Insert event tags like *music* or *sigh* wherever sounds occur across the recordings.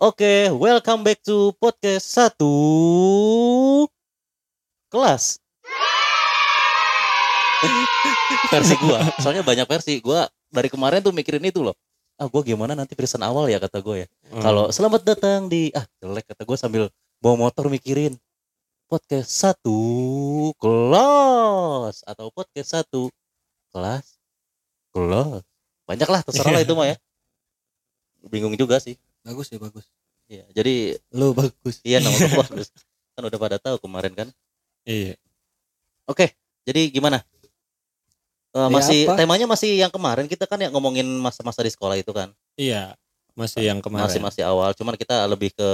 Oke, welcome back to podcast satu kelas. *laughs* versi gua, soalnya banyak versi. Gua dari kemarin tuh mikirin itu loh. Ah, gua gimana nanti persen awal ya kata gue ya. Hmm. Kalau selamat datang di ah jelek kata gue sambil bawa motor mikirin podcast satu kelas atau podcast satu kelas kelas banyak lah terserah lah itu mah ya *laughs* bingung juga sih bagus ya bagus Iya, jadi lu bagus iya nama gue *laughs* bagus kan udah pada tahu kemarin kan iya oke jadi gimana Eh, Ya, masih apa? temanya masih yang kemarin kita kan yang ngomongin masa-masa di sekolah itu kan Iya, masih yang kemarin. masih masih awal cuman kita lebih ke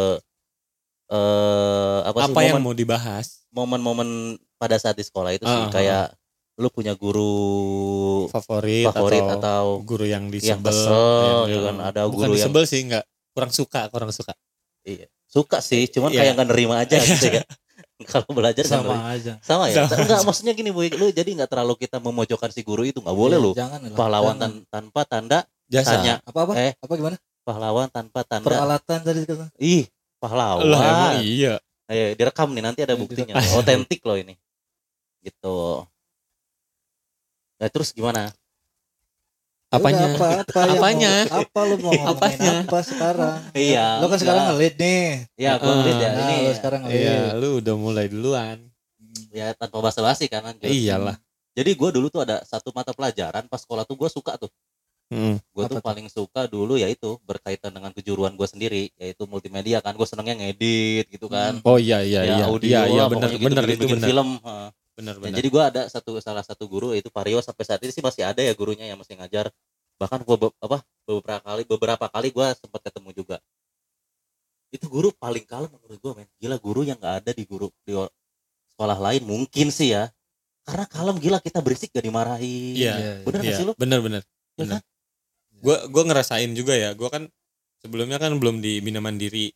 eh apa, Apa sih yang momen mau dibahas? momen-momen pada saat di sekolah itu sih Ah, ah, kayak lu punya guru Favorit, favorit atau, atau, guru yang yang disebel? kesel yang- gitu kan ada Bukan guru yang disebel sih, enggak. Kurang suka, kurang suka. iya, suka sih cuman Iya. kayak nggak nerima aja gitu ya. *laughs* Kalau belajar kan sama nerima. aja. Sama ya? Sama enggak aja. maksudnya gini bu lu jadi nggak terlalu kita memojokkan si guru itu nggak boleh Iya, lu. jangan pahlawan Jangan. tan- tanpa tanda Jasa. tanya. Apa apa? Eh. apa gimana? Pahlawan tanpa tanda. Peralatan tadi kata. Ih pahlawan. Emang iya. Ayo direkam nih nanti ada Iya, buktinya. otentik loh ini. Gitu. Nah terus gimana Apanya? apa apa yang Apanya? mau, apa lu mau ngomongin Apanya? apa sekarang Iya, lu kan sekarang ngelit nih ya gua Heeh. ngeliat ya nah, ini lu sekarang ngelit Iya, lu udah mulai duluan. ya tanpa basa-basi kan Anjir. Iyalah. jadi gua dulu tuh ada satu mata pelajaran pas sekolah tuh gua suka tuh Mm. gue tuh Apa tuh? paling suka dulu yaitu berkaitan dengan kejuruan gue sendiri yaitu multimedia kan gue senengnya ngedit gitu kan Oh iya iya Ya, iya. audio Iya iya lah, benar pokoknya gitu, benar bikin- itu bikin benar. film heeh. Benar Ya, benar. jadi gue ada satu salah satu guru yaitu Vario sampai saat ini sih masih ada ya gurunya yang masih ngajar bahkan gua be- apa beberapa kali beberapa kali gue sempat ketemu juga itu guru paling kalem menurut gue men gila guru yang nggak ada di guru di sekolah lain mungkin sih ya karena kalem gila kita berisik gak dimarahi Iya. bener nggak Iya, sih lu benar benar. Ya benar. Gua gua ngerasain juga ya. Gua kan sebelumnya kan belum di Bina Mandiri.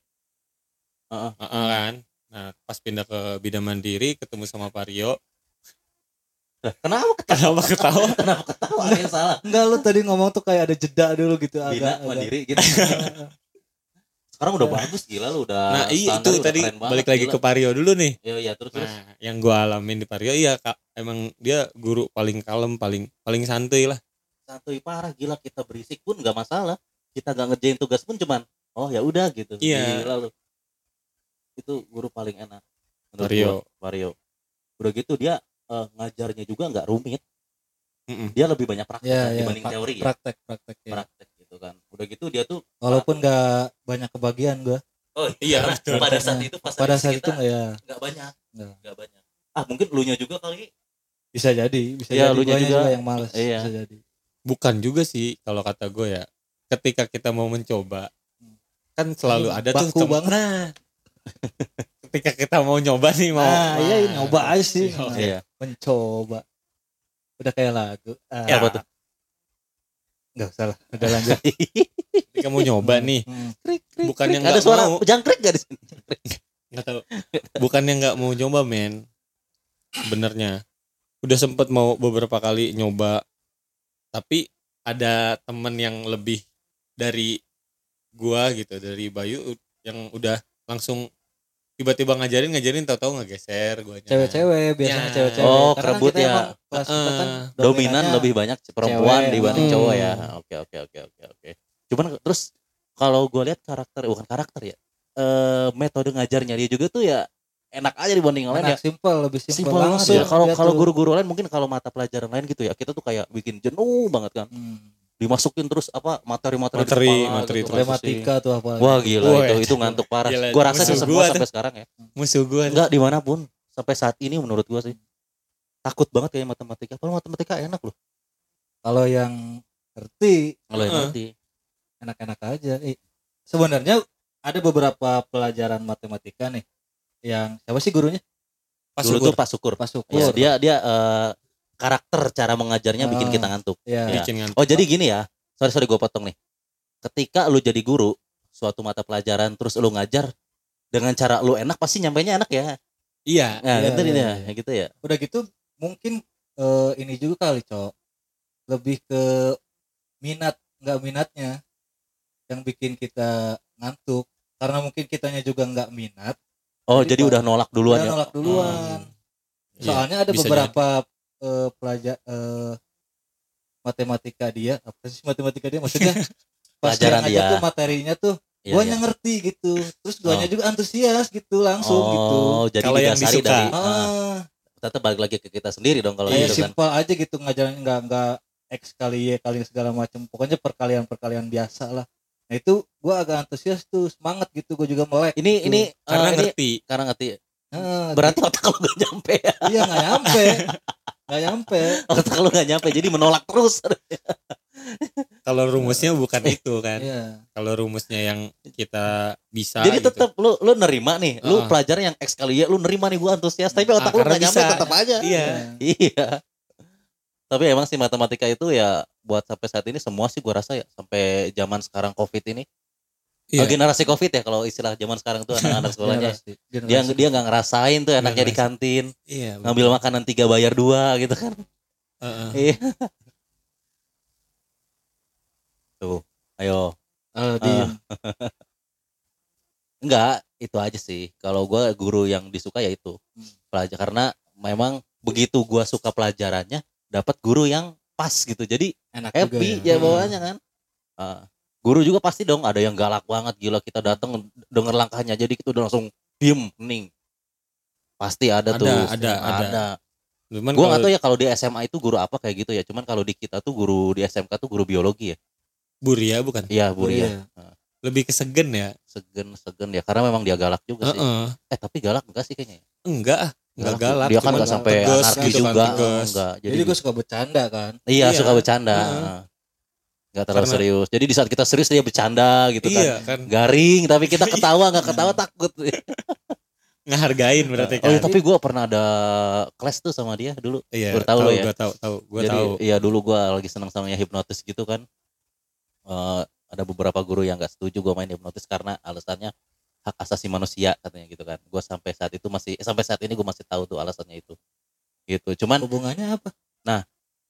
Heeh. Heeh kan. Nah, pas pindah ke Bina Mandiri ketemu sama Vario, kenapa kenapa ketawa? *laughs* kenapa ketawa? Ada yang salah. Enggak lu tadi ngomong tuh kayak ada jeda dulu gitu bina agak, mandiri gitu. Sekarang udah bagus gila lu udah Nah, iya itu tadi banget, balik lagi gila. ke Vario dulu nih. iya iya terus terus. Nah, yang gua alamin di Vario iya Kak, emang dia guru paling kalem, paling paling santuy lah. santuy parah gila kita berisik pun nggak masalah. Kita nggak ngerjain tugas pun cuman oh ya udah gitu. Iya. gila lu. Itu guru paling enak gua, Vario udah gitu dia eh, ngajarnya juga nggak rumit Mm-mm. dia lebih banyak praktek ya, kan, ya, dibanding pra- teori ya praktek praktek ya. praktek gitu kan udah gitu dia tuh walaupun nggak banyak kebagian gua oh Iya, betul. pada saat itu pas pada saat itu kita nggak ya nggak banyak Nggak. banyak ah mungkin lu nya juga kali bisa jadi bisa Iya, jadi lu juga. juga yang males Iya. bisa jadi Bukan juga sih kalau kata gue ya. Ketika kita mau mencoba kan selalu ada tuh baku tem- banget. *laughs* Ketika kita mau nyoba nih mau nah, iya ini nyoba aja sih. Oh, iya mencoba. Udah kayak lagu ah, Ya, apa tuh? nggak usah lah udah lanjut. *laughs* Ketika mau nyoba nih Hmm. bukan yang ada suara mau jangkrik gak di sini? Nggak tahu. Bukan yang nggak mau nyoba men. Sebenarnya. Udah sempet mau beberapa kali nyoba. Tapi ada temen yang lebih dari gua gitu dari Bayu yang udah langsung tiba-tiba ngajarin ngajarin tahu-tahu nggak geser guanya cewek-cewek biasanya Ya. cewek-cewek Oh, Karena kerebut ya. kelas kita kan dominan lebih banyak perempuan cewek. dibanding Hmm. cowok ya oke oke oke oke oke cuman terus kalau gue lihat karakter bukan karakter ya eh metode ngajarnya dia juga tuh ya enak aja dibanding yang lain ya simple lebih simple, simpel banget langsung ya kalau dia kalau tuh. guru-guru lain mungkin kalau mata pelajaran lain gitu ya kita tuh kayak bikin jenuh banget kan Hmm. Dimasukin terus apa materi-materi Materi, kepala materi gitu, terus. Gramatika tuh apa? Wah gila Wah, itu ya. itu ngantuk parah. Gila, gue rasa sih gua semua tuh. sampai sekarang ya. Musuh gua enggak di mana pun sampai saat ini menurut gua sih. Takut banget kayak matematika. Kalau matematika enak loh. Kalau yang ngerti kalau yang ngerti. enak-enak aja. Eh, sebenarnya ada beberapa pelajaran matematika nih yang siapa sih gurunya? Pas dulu syukur. tuh pas syukur Pak Syukur Iya, dia dia eh, karakter cara mengajarnya bikin Ah. kita ngantuk. ya Iya. bikin ngantuk. Oh jadi gini ya, sorry sorry gue potong nih. Ketika lu jadi guru suatu mata pelajaran terus lu ngajar dengan cara lu enak pasti nyampainya enak ya. iya Nah, Iya, gitu iya, ini ya, iya. ya gitu ya. udah gitu mungkin eh, ini juga kali cok lebih ke minat nggak minatnya yang bikin kita ngantuk karena mungkin kitanya juga nggak minat Oh, Jadi jadi udah nolak duluan udah ya. nolak duluan Iya, soalnya ada bisa beberapa eh, pelajar eh, matematika dia apa sih matematika dia maksudnya *laughs* pas Pelajaran dia. tuh materinya tuh Iya, guanya iya. ngerti gitu terus guanya Oh. juga antusias gitu langsung gitu Oh, jadi Kalau yang disuka. dari ah, ah, tetap balik lagi ke kita sendiri dong kalau kayak gitu kan. simpel aja gitu ngajarin nggak nggak x kali y kali segala macam pokoknya perkalian perkalian biasa lah nah itu gua agak antusias tuh semangat gitu gua juga melek Ini gitu. ini karena ini ngerti karena ngerti. Ah, Berarti otak lu gak nyampe ya. iya nggak nyampe nggak nyampe Otak lu gak nyampe jadi menolak terus. kalau rumusnya bukan itu kan iya kalau rumusnya yang kita bisa jadi gitu. tetap lu lu nerima nih. Lu Ah. pelajaran yang X kali ya lu nerima nih gua antusias tapi otak Ah, lu gak nyampe bisa. tetap aja. iya Iya. Tapi emang sih matematika itu ya buat sampai saat ini semua sih gua rasa ya sampai zaman sekarang Covid ini. Iya. Generasi Covid ya kalau istilah zaman sekarang tuh anak-anak *laughs* sekolahnya. Generasi- dia generasi. dia nggak ngerasain tuh enaknya di kantin iya ngambil makanan tiga bayar dua gitu kan Heeh. *laughs* iya tuh ayo di Ah. enggak *laughs* itu aja sih kalau gua guru yang disuka ya itu Hmm. pelajar karena memang begitu gua suka pelajarannya dapat guru yang pas gitu jadi enak happy juga ya Hmm. bawaannya kan Ah, guru juga pasti dong ada yang galak banget gila kita datang denger langkahnya jadi kita udah langsung diem hening pasti ada, Ada, tuh ada, ada. Cuman Gua nggak kalau tahu ya kalau di SMA itu guru apa kayak gitu ya. Cuman kalau di kita tuh guru di SMK tuh guru biologi ya. Buria bukan Iya, Oh, Bu iya. Ria. lebih kesegen ya Segen segen ya karena memang dia galak juga sih. Heeh. Eh tapi galak enggak sih kayaknya? ya? enggak ah enggak galak Dia kan enggak sampai tegas anarki gitu kan, juga. tegas. Enggak. Jadi, jadi gue suka bercanda kan iya, Iya. suka bercanda. Heeh. Enggak terlalu Karena- serius. Jadi di saat kita serius dia bercanda gitu kan. iya kan Garing tapi kita *laughs* ketawa nggak ketawa takut. *laughs* ngehargain berarti Oh, iya, kan tapi gua pernah ada kelas tuh sama dia dulu. iya baru tahu lo ya. gua tahu tahu gua Jadi tahu iya dulu gua lagi senang sama yang hipnotis gitu kan. Eh, ada beberapa guru yang nggak setuju gua main hipnotis karena alasannya hak asasi manusia katanya gitu kan. Gua sampai saat itu masih eh, sampai saat ini gua masih tahu tuh alasannya itu. Gitu. Cuman hubungannya apa nah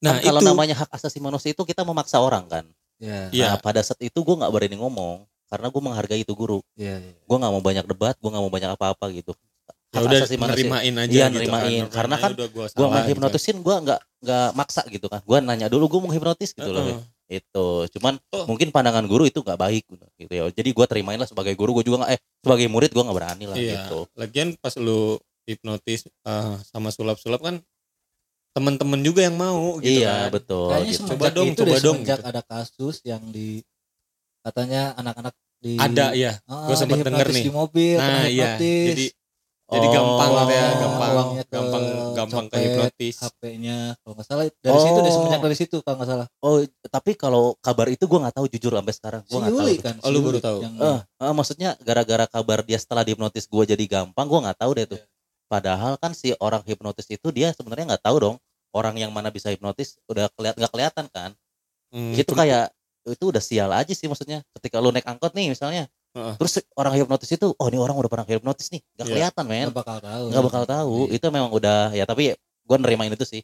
kan kalau itu namanya hak asasi manusia itu kita memaksa orang kan. ya Iya. Nah, pada saat itu gua nggak berani ngomong karena gua menghargai itu guru. iya iya. Gua nggak mau banyak debat, gua nggak mau banyak apa-apa gitu. ya Hak udah asasi manusia. nerimain aja Iya, gitu nerimain. Nerimain Karena kan main gitu. hipnotisin gua nggak nggak maksa gitu kan. Gua nanya dulu gua mau hipnotis gitu loh. Heeh. itu cuman Oh. mungkin pandangan guru itu nggak baik gitu ya jadi gua terimain lah sebagai guru gua juga nggak eh sebagai murid gua nggak berani lah Iya. gitu lagian pas lu hipnotis eh, sama sulap-sulap kan teman-teman juga yang mau gitu iya kan betul kayaknya gitu. semenjak Coba dong, itu coba deh, dong, semenjak gitu. ada kasus yang di katanya anak-anak di ada ya Ah, Gua sempet denger nih. di mobil nah iya jadi jadi gampang Oh, ya uang- gampang ke gampang gampang ke hipnotis HP-nya kalau nggak salah dari situ deh Oh. semenjak dari situ kalau nggak salah oh tapi kalau kabar itu gua nggak tahu jujur sampai sekarang gua nggak tahu kan Oh, si lu baru tahu. yang Eh, eh, maksudnya gara-gara kabar dia setelah dihipnotis gua jadi gampang gua nggak tahu deh tuh padahal kan si orang hipnotis itu dia sebenarnya nggak tahu dong orang yang mana bisa hipnotis udah keliat nggak kelihatan kan. Hmm, itu kayak itu udah sial aja sih maksudnya. Ketika lu naik angkot nih misalnya Heeh. terus orang hipnotis itu oh ini orang udah pernah hipnotis nih. Nggak Iya. kelihatan men. Nggak bakal tahu. Nggak bakal tahu. Iya. itu memang udah ya tapi gue nerimain itu sih.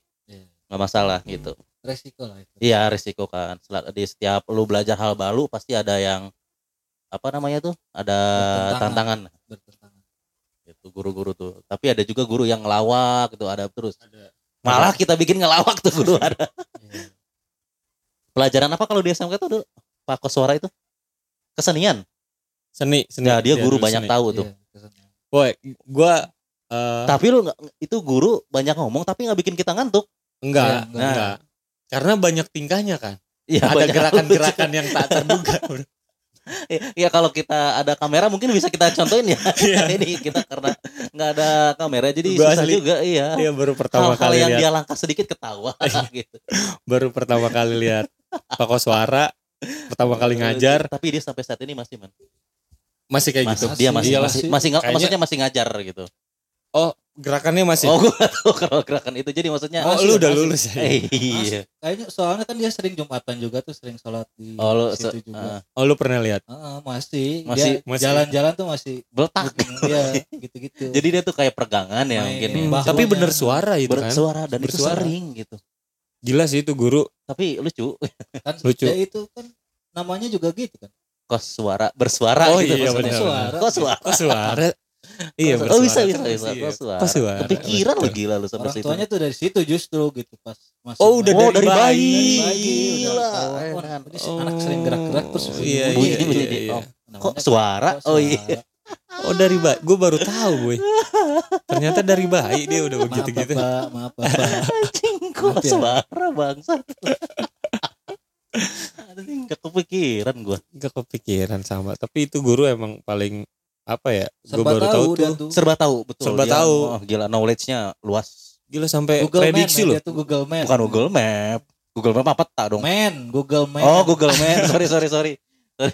Nggak masalah gitu. Resiko lah itu. Iya risiko kan. Di setiap lu belajar hal baru pasti ada yang apa namanya tuh? Ada Bertentangan. tantangan. Bertentangan itu guru-guru tuh tapi ada juga guru yang ngelawak gitu ada terus Ada. malah kita bikin ngelawak tuh guru ada Iya. pelajaran apa kalau di SMK tuh dulu Pak Koswara itu kesenian seni seni ya dia Iya, guru banyak seni. tahu tuh Iya. Boy, gua eh, tapi lu nggak itu guru banyak ngomong tapi nggak bikin kita ngantuk enggak, Iya, enggak. enggak. Karena banyak tingkahnya kan. Iya, ada banyak gerakan-gerakan *laughs* yang tak terduga. Bro. ya kalau kita ada kamera mungkin bisa kita contohin ya *laughs* Iya. ini kita karena nggak ada kamera jadi Gua susah asli- juga iya Dia baru pertama hal-hal kali yang lihat, dia langkah sedikit ketawa *laughs* gitu baru pertama kali lihat Pak Koswara pertama kali ngajar tapi dia sampai saat ini masih man masih kayak masih, gitu. dia masih Iyalah. masih masih nggak- Kayaknya- maksudnya masih ngajar gitu Oh, gerakannya masih. oh *laughs* gua tahu kalau gerakan itu jadi maksudnya Oh, lu udah masih. lulus ya? eh, iya kayaknya soalnya kan dia sering jumatan juga tuh sering sholat di oh lu situ se- juga ah, Oh, lu pernah lihat? Ah, masih Masih- jalan-jalan tuh masih beletak Iya, gitu-gitu. *laughs* jadi dia tuh kayak peregangan ya Main mungkin Hmm, ya. Tapi bener suara itu kan. bersuara dan itu Bersuara. sering gitu Gila sih itu guru. tapi lucu *laughs* kan lucu. dia itu kan namanya juga gitu kan. kos suara bersuara Oh gitu iya, maksudnya. Suara. Kos suara. Kok suara? Iya, oh bersuara bisa bisa bisa iya. kos suara. Kepikiran lu Betul. gila lu sampai orang situ. tuanya tuh dari situ justru gitu pas masih Oh, udah Oh, dari dari bayi. Gila, ini si anak sering gerak-gerak terus Oh, iya, bunyi iya, bunyi iya, di- iya. oh, Kok suara? Oh iya. Oh dari bayi, gue baru tahu boy. Ternyata dari bayi dia udah maaf begitu gitu. bapak maaf bapak Anjing kok Maaf ya. suara bangsa. Gak *laughs* kepikiran gua. Gak kepikiran sama. Tapi itu guru emang paling apa ya? Gue baru tahu tahu tuh. tuh Serba tahu betul. Serba Dia- tahu. Oh, gila knowledge-nya luas. Gila sampai Google prediksi Man loh. Google Man Bukan Google Map. Google Map apa peta dong? Man Google Man Oh, Google Map. *laughs* sorry sorry sorry. *laughs*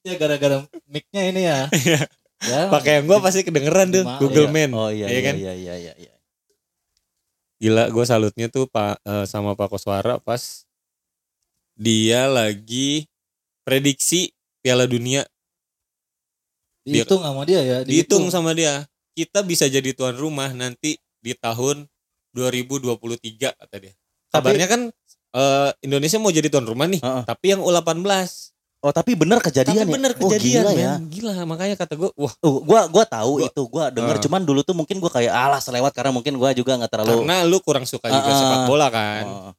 ya gara-gara mic-nya ini ya ya Pakai yang gue pasti kedengeran tuh Maaf, Google Iya. Man. Oh iya Iya iya kan? iya iya iya. iya. Gila gue salutnya tuh pak eh, sama Pak Koswara pas dia lagi prediksi Piala Dunia dihitung sama dia ya dihitung sama dia kita bisa jadi tuan rumah nanti di tahun 2023 kata dia kabarnya kan eh, Indonesia mau jadi tuan rumah nih Heeh. tapi yang U18 Oh tapi benar kejadian tapi ya? bener Oh, kejadian gila men. ya. gila makanya kata gue wah Tuh, gua gua tahu Gua- itu, gua denger Ah. cuman dulu tuh mungkin gua kayak alas lewat karena mungkin gua juga nggak terlalu karena lu kurang suka juga Ah, ah. sepak bola kan Oh.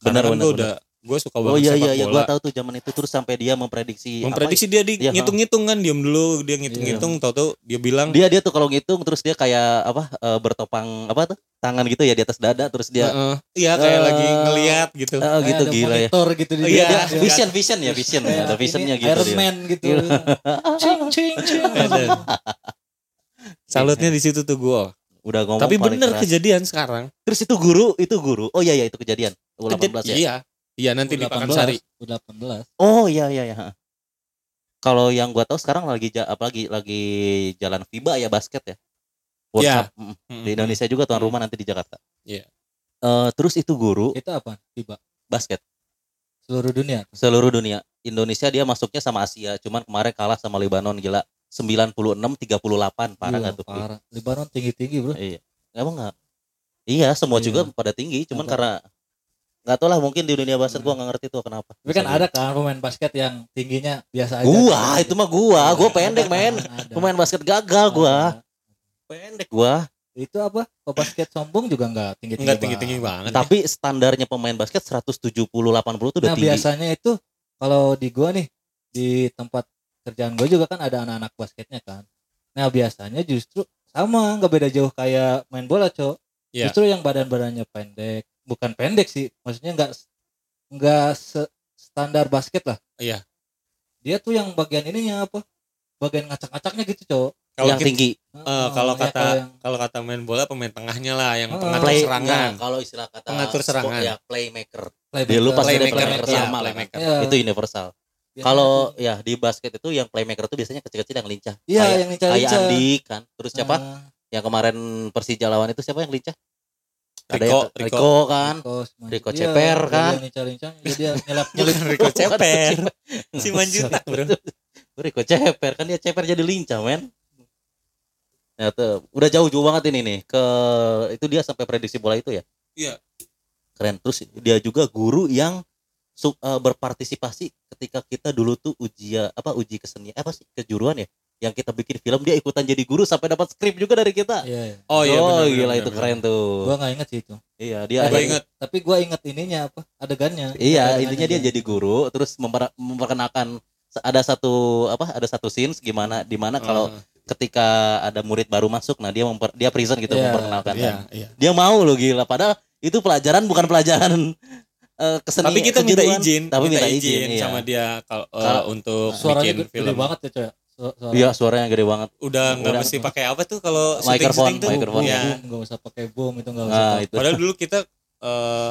Benar, kan benar, gua udah gue suka Oh banget iya sepak iya iya. Bola. gua tahu tuh zaman itu terus sampai dia memprediksi apa memprediksi dia di Iya, ngitung-ngitung kan diam dulu dia ngitung-ngitung tahu-tahu dia bilang dia dia tuh kalau ngitung terus dia kayak apa eh, bertopang apa tuh tangan gitu ya di atas dada terus dia Heeh. iya kayak Eh, lagi ngeliat gitu. eh, gitu ada gila ya. monitor gitu di Oh, dia, iya. dia dia. vision vision ya vision ya ada visionnya ini gitu Iron dia. Man gitu. Iya. cing cing cing salutnya di situ tuh gue udah ngomong tapi bener keras. kejadian sekarang. Terus itu guru itu guru. Oh iya iya itu kejadian. Kejad- U18 ya. iya iya nanti di Pakansari. Udah 18 oh iya iya iya kalau yang gua tahu sekarang lagi apa lagi lagi jalan FIBA ya basket ya. World Iya. Cup. Mm. di Indonesia juga tuan rumah nanti di Jakarta. Iya. Eh, terus itu guru. Itu apa tiba basket. Seluruh dunia? Seluruh dunia. Indonesia dia masuknya sama Asia cuman kemarin kalah sama Lebanon gila. 96 38 parah Gila, nggak tuh? parah. Lebanon tinggi tinggi bro. Iya. Emang nggak? Iya semua Iya. juga pada tinggi cuman Ada. karena nggak tahu lah mungkin di dunia basket Hmm. gua nggak ngerti tuh kenapa. Tapi kan ada kan pemain basket yang tingginya biasa aja gua kan? itu mah gua. Gua Ada, pendek men. ada. pemain basket gagal gua. Pendek gua. Itu apa? Pebasket sombong juga nggak tinggi tinggi nggak tinggi tinggi banget. Tapi standarnya pemain basket 170 80 tuh udah nah tinggi. biasanya itu kalau di gua nih di tempat kerjaan gua juga kan ada anak-anak basketnya kan. Nah biasanya justru sama nggak beda jauh kayak main bola cok. Iya. justru yang badan-badannya pendek bukan pendek sih maksudnya nggak nggak standar basket lah. Iya. dia tuh yang bagian ininya apa? Bagian ngacak-ngacaknya gitu cok. Kalau yang kita- tinggi. eh, kalau Ya, kata yang- kalau kata main bola pemain tengahnya lah yang Oh, pengatur play serangan. Enggak, kalau istilah kata Pengatur serangan. ya playmaker. Playmaker, dia lu pasti ada Playmaker, playmaker iya, sama lah. playmaker. Iya. itu universal. Kalau ya di basket itu yang playmaker itu biasanya kecil-kecil yang lincah. Iya kayak, yang lincah kayak Andi kan. Terus siapa? Ah, yang kemarin Persija lawan itu siapa yang lincah ada Rico, yang, Rico. Rico kan. Rico Iya, Ceper, dia kan? jadi dia nyelap nyelip *laughs* Bukan Ceper. *laughs* Si Manjutak bro. Rico Ceper. Kan dia Ceper jadi lincah men. Ya, tuh, udah jauh-jauh banget ini nih. Ke itu dia sampai prediksi bola itu ya? Iya. keren. Terus dia juga guru yang su- eh, berpartisipasi ketika kita dulu tuh ujian apa uji kesenian apa sih? Kejuruan ya yang kita bikin film dia ikutan jadi guru sampai dapat skrip juga dari kita. Iya iya. oh iya benar, benar, gila benar, itu benar. keren tuh. Gua nggak inget sih itu. Iya dia Gua ada inget. tapi gua inget ininya apa adegannya. Iya Adegannya intinya dia jadi guru terus memper- memperkenalkan ada satu apa ada satu scenes gimana di mana kalau Eh, ketika ada murid baru masuk nah dia memper, dia present gitu Iya, memperkenalkan. iya iya. Dia mau loh gila. Padahal itu pelajaran bukan pelajaran *laughs* eh, kesenian tapi kita minta izin tapi minta, minta izin, iya. sama dia kalau Kalau- untuk suaranya bikin gede, film. gede banget ya coy iya suaranya gede banget. Udah nggak mesti pakai apa tuh kalau Microphone, tuh? microphone. ya nggak usah pakai boom itu nggak usah nah itu. Padahal dulu kita eh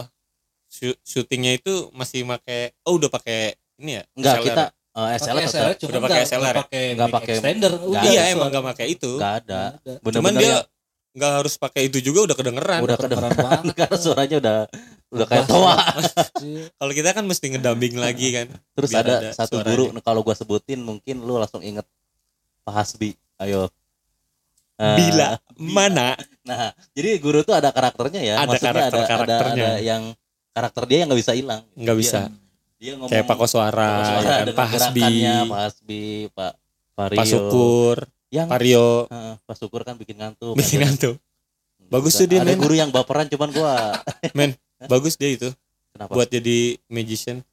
syu- syutingnya itu masih pakai oh udah pakai ini ya enggak SLR. kita pakai SLR SLR cuma Udah pakai SLR nggak ya? pakai extender udah. Iya suara- emang nggak pakai itu. Enggak ada. Ada. cuman bener-bener dia ya, nggak harus pakai itu juga udah kedengeran. Udah kedengeran kedengeran *laughs* banget. karena suaranya udah udah kayak toa *laughs* kalau kita kan mesti ngedambing lagi kan. Terus ada, ada satu suaranya. guru kalau gua sebutin mungkin lu langsung inget Pak Hasbi ayo Eh, bila mana Nah, jadi guru tuh ada karakternya ya. Ada Maksudnya karakter- ada, ada, karakternya. ada yang karakter dia yang nggak bisa hilang. nggak bisa dia ngomong kayak Pak Koswara, ya kan? Pak Hasbi, Pak Hasbi, Pak Vario. Pak Syukur, Yang Pak Rio, Heeh, Pak Syukur kan bikin ngantuk. bikin Ada- ngantuk. Bagus tuh dia Ada guru yang baperan cuman gua *laughs* Bagus dia itu kenapa? buat jadi magician.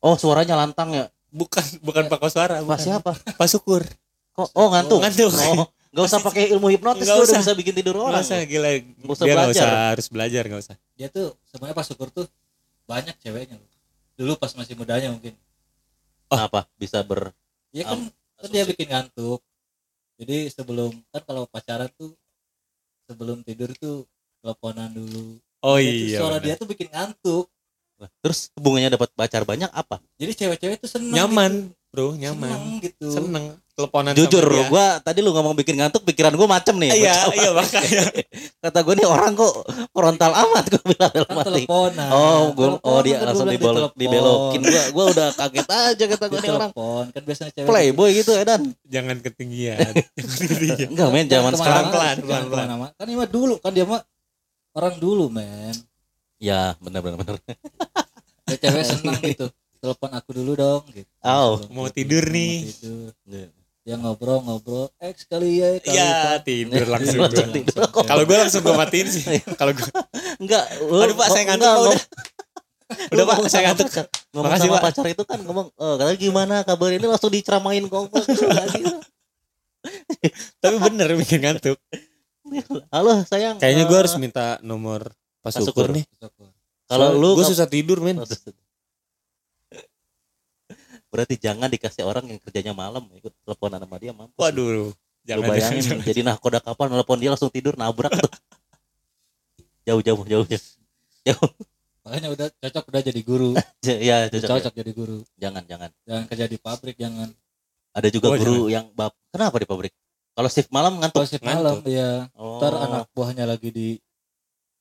Oh, suaranya lantang ya. Bukan bukan Pak Koswara, Pak siapa? Pak Syukur. Kok oh ngantuk. Ngantuk. Oh, Gak usah pakai ilmu hipnotis Nggak lu udah usah. bisa bikin tidur orang. Nggak usah gila. Nggak usah Dia nggak belajar. usah harus belajar, nggak usah. dia tuh sebenarnya pas syukur tuh banyak ceweknya loh. dulu pas masih mudanya mungkin Kenapa? Bisa ber ya kan, kan dia bikin ngantuk jadi sebelum kan kalau pacaran tuh sebelum tidur tuh teleponan dulu Oh tuh iya. suara benar. dia tuh bikin ngantuk Terus hubungannya dapat pacar banyak apa? jadi cewek-cewek tuh seneng Nyaman, gitu. Bro, nyaman. seneng gitu Seneng teleponan Jujur, sama dia. gua tadi lu ngomong bikin ngantuk, pikiran gua macem nih. Iya, iya makanya. *laughs* Kata gua nih orang kok frontal amat gua bilang dalam kan hati. teleponan Oh, gua, oh dia kan langsung dibelok, dibelokin. Gua gua udah kaget aja kata gua nih orang. Kan biasanya cewek Playboy gitu Edan. Jangan ketinggian. Jangan *laughs* ketinggian. Enggak men zaman sekarang. pelan, pelan, kan ini mah dulu kan dia mah orang dulu men Ya, benar benar benar. Cewek seneng gitu telepon aku dulu dong gitu Oh. Mau tidur, tidur nih. mau tidur. Iya. dia ngobrol-ngobrol X kali ya kali Iya, Pak. tidur *laughs* langsung Langsung tidur. Kalau gue langsung gue matiin sih. Kalau gue Enggak, Aduh, Pak, saya ngantuk, enggak, udah. Udah, Pak, ngomong saya ngantuk. Ngomong Makasih, sama Pak. pacar itu kan ngomong, eh katanya gimana kabar ini langsung diceramain lagi. tapi bener bikin ngantuk. Halo sayang. Kayaknya gue eh, harus minta nomor Pak Syukur Syukur. nih. kalau lu gue susah tidur men. Berarti jangan dikasih orang yang kerjanya malam ikut teleponan sama dia mampus. Waduh, Lu jangan bayangin *laughs* jangan. jadi nahkoda kapal nelpon dia langsung tidur nabrak tuh. *laughs* Jauh jauh jauh ya. Jauh. makanya udah cocok udah jadi guru *laughs* Ya, cocok. cocok ya. jadi guru Jangan jangan. jangan kerja di pabrik jangan Ada juga Oh, guru yang bab. Kenapa di pabrik? Kalau shift malam ngantuk. kalau shift malam ya Oh. ntar anak buahnya lagi di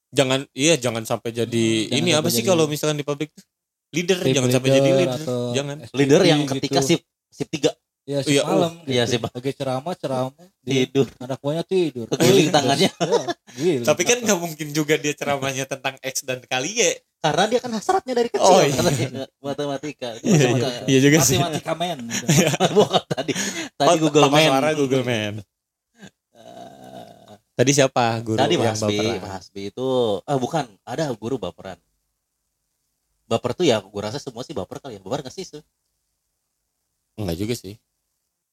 Jangan iya jangan sampai jadi Hmm, jangan ini apa sih jadi- kalau misalkan di pabrik tuh leader Team jangan sampai jadi leader. Jangan. Leader yang gitu. ketika shift shift 3 ya shift Iya, malam gitu. iya, shift- lagi ceramah ceramah tidur. anak buahnya tidur Kegiling tangannya. Ya, giling. Tapi kan nggak mungkin juga dia ceramahnya tentang X dan kali ya. Karena dia kan hasratnya dari kecil. Oh, iya. Matematika. *laughs* Iya, iya, Matematika. iya juga sih. matematika men gitu. Bukan tadi. Tadi Oh, Google Pak Man. Suara Google Man. Eh, Tadi siapa guru tadi yang Mas Hasbi, baperan? Mas Hasbi itu ah bukan, ada guru baperan. Baper tuh ya gue rasa semua sih baper kali ya. Baper gak sih? Su? Enggak juga sih.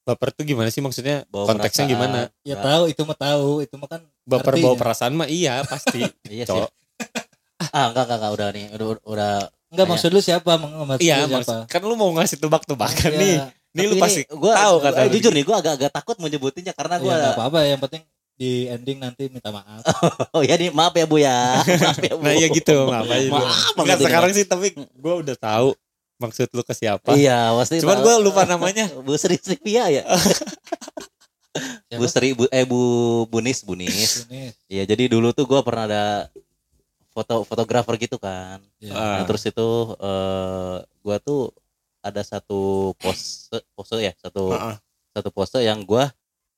Baper tuh gimana sih maksudnya? Bawa Konteksnya perasaan. gimana? ya Nggak- tahu itu mah tahu itu mah kan Baper Artinya. bawa perasaan mah iya pasti. *laughs* Iya sih. Ah enggak enggak enggak udah nih. Udah udah enggak Kayak- maksud lu siapa maksud Iya, lu siapa maksud, kan lu mau ngasih tebak-tebakan Ya, nih. Nih lu pasti gua, tahu kata eh, jujur nih gue agak-agak takut menyebutinnya karena ya gue nggak apa-apa yang penting di ending nanti minta maaf *laughs* oh ya nih maaf ya bu ya *laughs* maaf ya bu Nah iya gitu, maaf aja. Maaf Enggak sekarang sih tapi gue udah tahu maksud lu ke siapa. iya pasti Cuman gue lupa namanya. *laughs* Bu Sri Sylvia ya Bu Siapa? Sri bu, eh Bu Bunis Bunis Iya jadi dulu tuh gue pernah ada foto fotografer gitu kan ya. Ah. Nah, terus itu eh gue tuh ada satu pose pose ya satu Heeh. satu pose yang gue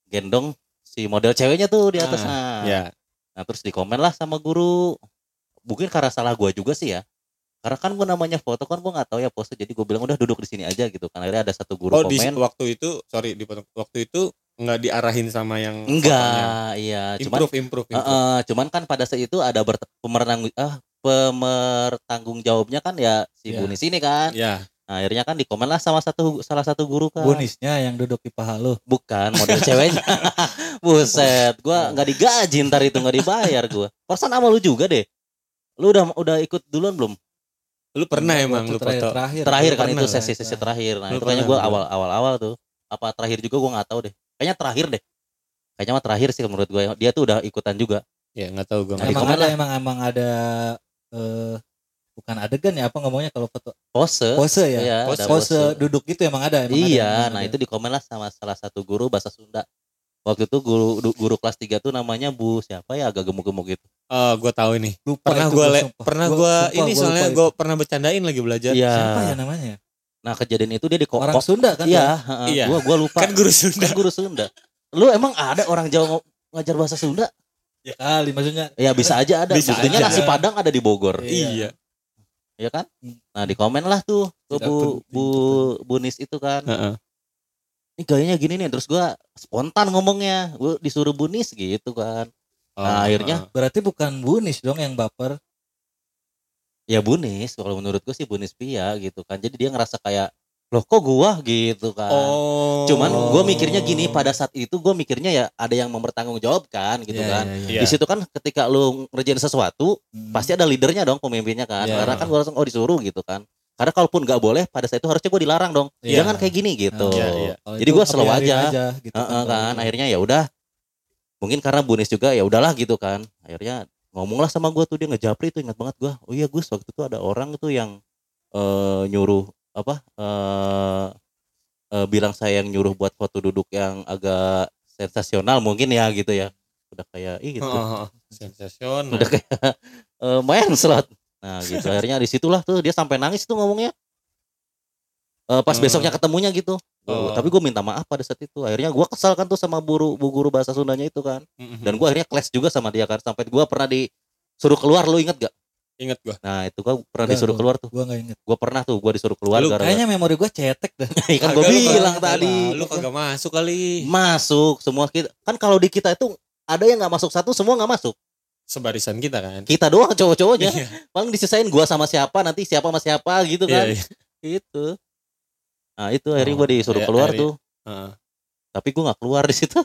gendong si model ceweknya tuh di atas Ah, nah. Ya. Nah terus dikomen lah sama guru. Mungkin karena salah gua juga sih ya. Karena kan gua namanya foto kan gua nggak tahu ya pose. Jadi gua bilang udah duduk di sini aja gitu. Kan akhirnya ada satu guru Oh di komen. waktu itu sorry di waktu itu nggak diarahin sama yang. Enggak, iya. Cuman Improve, improve, improve. eh, cuman kan pada saat itu ada pemertanggung ah pemertanggung jawabnya kan ya si Iya. Bunis ini kan. Ya. Nah, akhirnya kan dikomen lah sama satu salah satu guru kan. Bunisnya yang duduk di paha lu Bukan model ceweknya. *laughs* Buset, gua nggak digaji ntar itu nggak dibayar gua. Perasaan sama lu juga deh. Lu udah udah ikut duluan belum? Lu pernah Waktu emang lu terakhir, foto? terakhir terakhir kan pernah itu sesi-sesi terakhir. Nah, Lu itu kayaknya gua dulu. awal awal-awal tuh. Apa terakhir juga gua nggak tahu deh. Kayaknya terakhir deh. Kayaknya mah terakhir sih menurut gua. Dia tuh udah ikutan juga. Ya nggak tahu gue. Nah, di emang komen ada lah. emang emang ada eh bukan adegan ya apa ngomongnya kalau foto Pose. pose ya Iya, pose, ada pose pose. duduk gitu emang ada emang ada, iya, emang nah ada. itu di komen lah sama salah satu guru bahasa Sunda. Waktu itu guru guru kelas 3 tuh namanya Bu siapa ya agak gemuk-gemuk gitu. Oh, gue tahu ini. lupa Pernah itu gue gua, le- sumpah. pernah Gua- gue ini gua soalnya gue pernah bercandain lagi belajar. Iya. itu. siapa ya namanya Nah, kejadian itu dia di kok orang Sunda kan Iya, ya? heeh. Iya. Gua gua lupa. Kan guru Sunda. Kan guru Sunda. Lu emang ada orang Jawa ng- ngajar bahasa Sunda? ya kali maksudnya Ya bisa aja ada. Bisa Buktinya aja. nasi Padang ada di Bogor. Iya. Iya. ya kan Hmm. nah di komen lah tuh ke bu penting, bu bunis itu kan Heeh. ini gayanya gini nih terus gua spontan ngomongnya gua disuruh bunis gitu kan Oh, Nah, akhirnya-. Berarti bukan Bunis dong yang baper. ya bunis kalau menurut gua sih bunis pia gitu kan jadi dia ngerasa kayak loh kok gua gitu kan Oh. cuman Oh. gua mikirnya gini pada saat itu gua mikirnya ya ada yang mempertanggungjawabkan gitu Iya, kan iya. Iya. di situ kan ketika lu ngerjain sesuatu Hmm. pasti ada leadernya dong pemimpinnya kan Iya. karena kan gua langsung oh disuruh gitu kan karena kalaupun nggak boleh pada saat itu harusnya gua dilarang dong Iya. jangan kayak gini gitu Iya, iya. Kalau Jadi gua slow ngebiarin aja. gitu Heeh, kan kalau akhirnya ya udah mungkin karena Bunis juga ya udahlah gitu kan akhirnya ngomonglah sama gua tuh dia ngejapri tuh ingat banget gua oh iya Gus waktu itu ada orang tuh yang eh, nyuruh apa eh eh, bilang saya yang nyuruh buat foto duduk yang agak sensasional mungkin ya gitu ya. Udah kayak ih gitu. Heeh, heeh. sensasional. Udah kayak *laughs* eh, main slot nah gitu. Akhirnya di situlah tuh dia sampai nangis tuh ngomongnya. Eh, pas Hmm. besoknya ketemunya gitu. Oh. Gua- tapi gue minta maaf pada saat itu. Akhirnya gue kesal kan tuh sama guru bu guru bahasa Sundanya itu kan. Dan gue akhirnya clash juga sama dia kan. Sampai gue pernah disuruh keluar lu inget gak inget gua nah itu gue pernah Enggak, disuruh gua- keluar tuh Gua nggak inget. gue pernah tuh gue disuruh keluar Lu gara Kayaknya memori gua cetek dah. *laughs* kan gue Kagak, lu bilang kagak- tadi lu kagak masuk kali masuk semua kita kan kalau di kita itu ada yang nggak masuk satu semua nggak masuk sebarisan kita kan kita doang cowok-cowoknya Iya. paling disisain gua sama siapa nanti siapa sama siapa gitu kan Iya, iya. itu nah itu akhirnya Oh, gua disuruh iya, keluar tuh Heeh. tapi gua nggak keluar di situ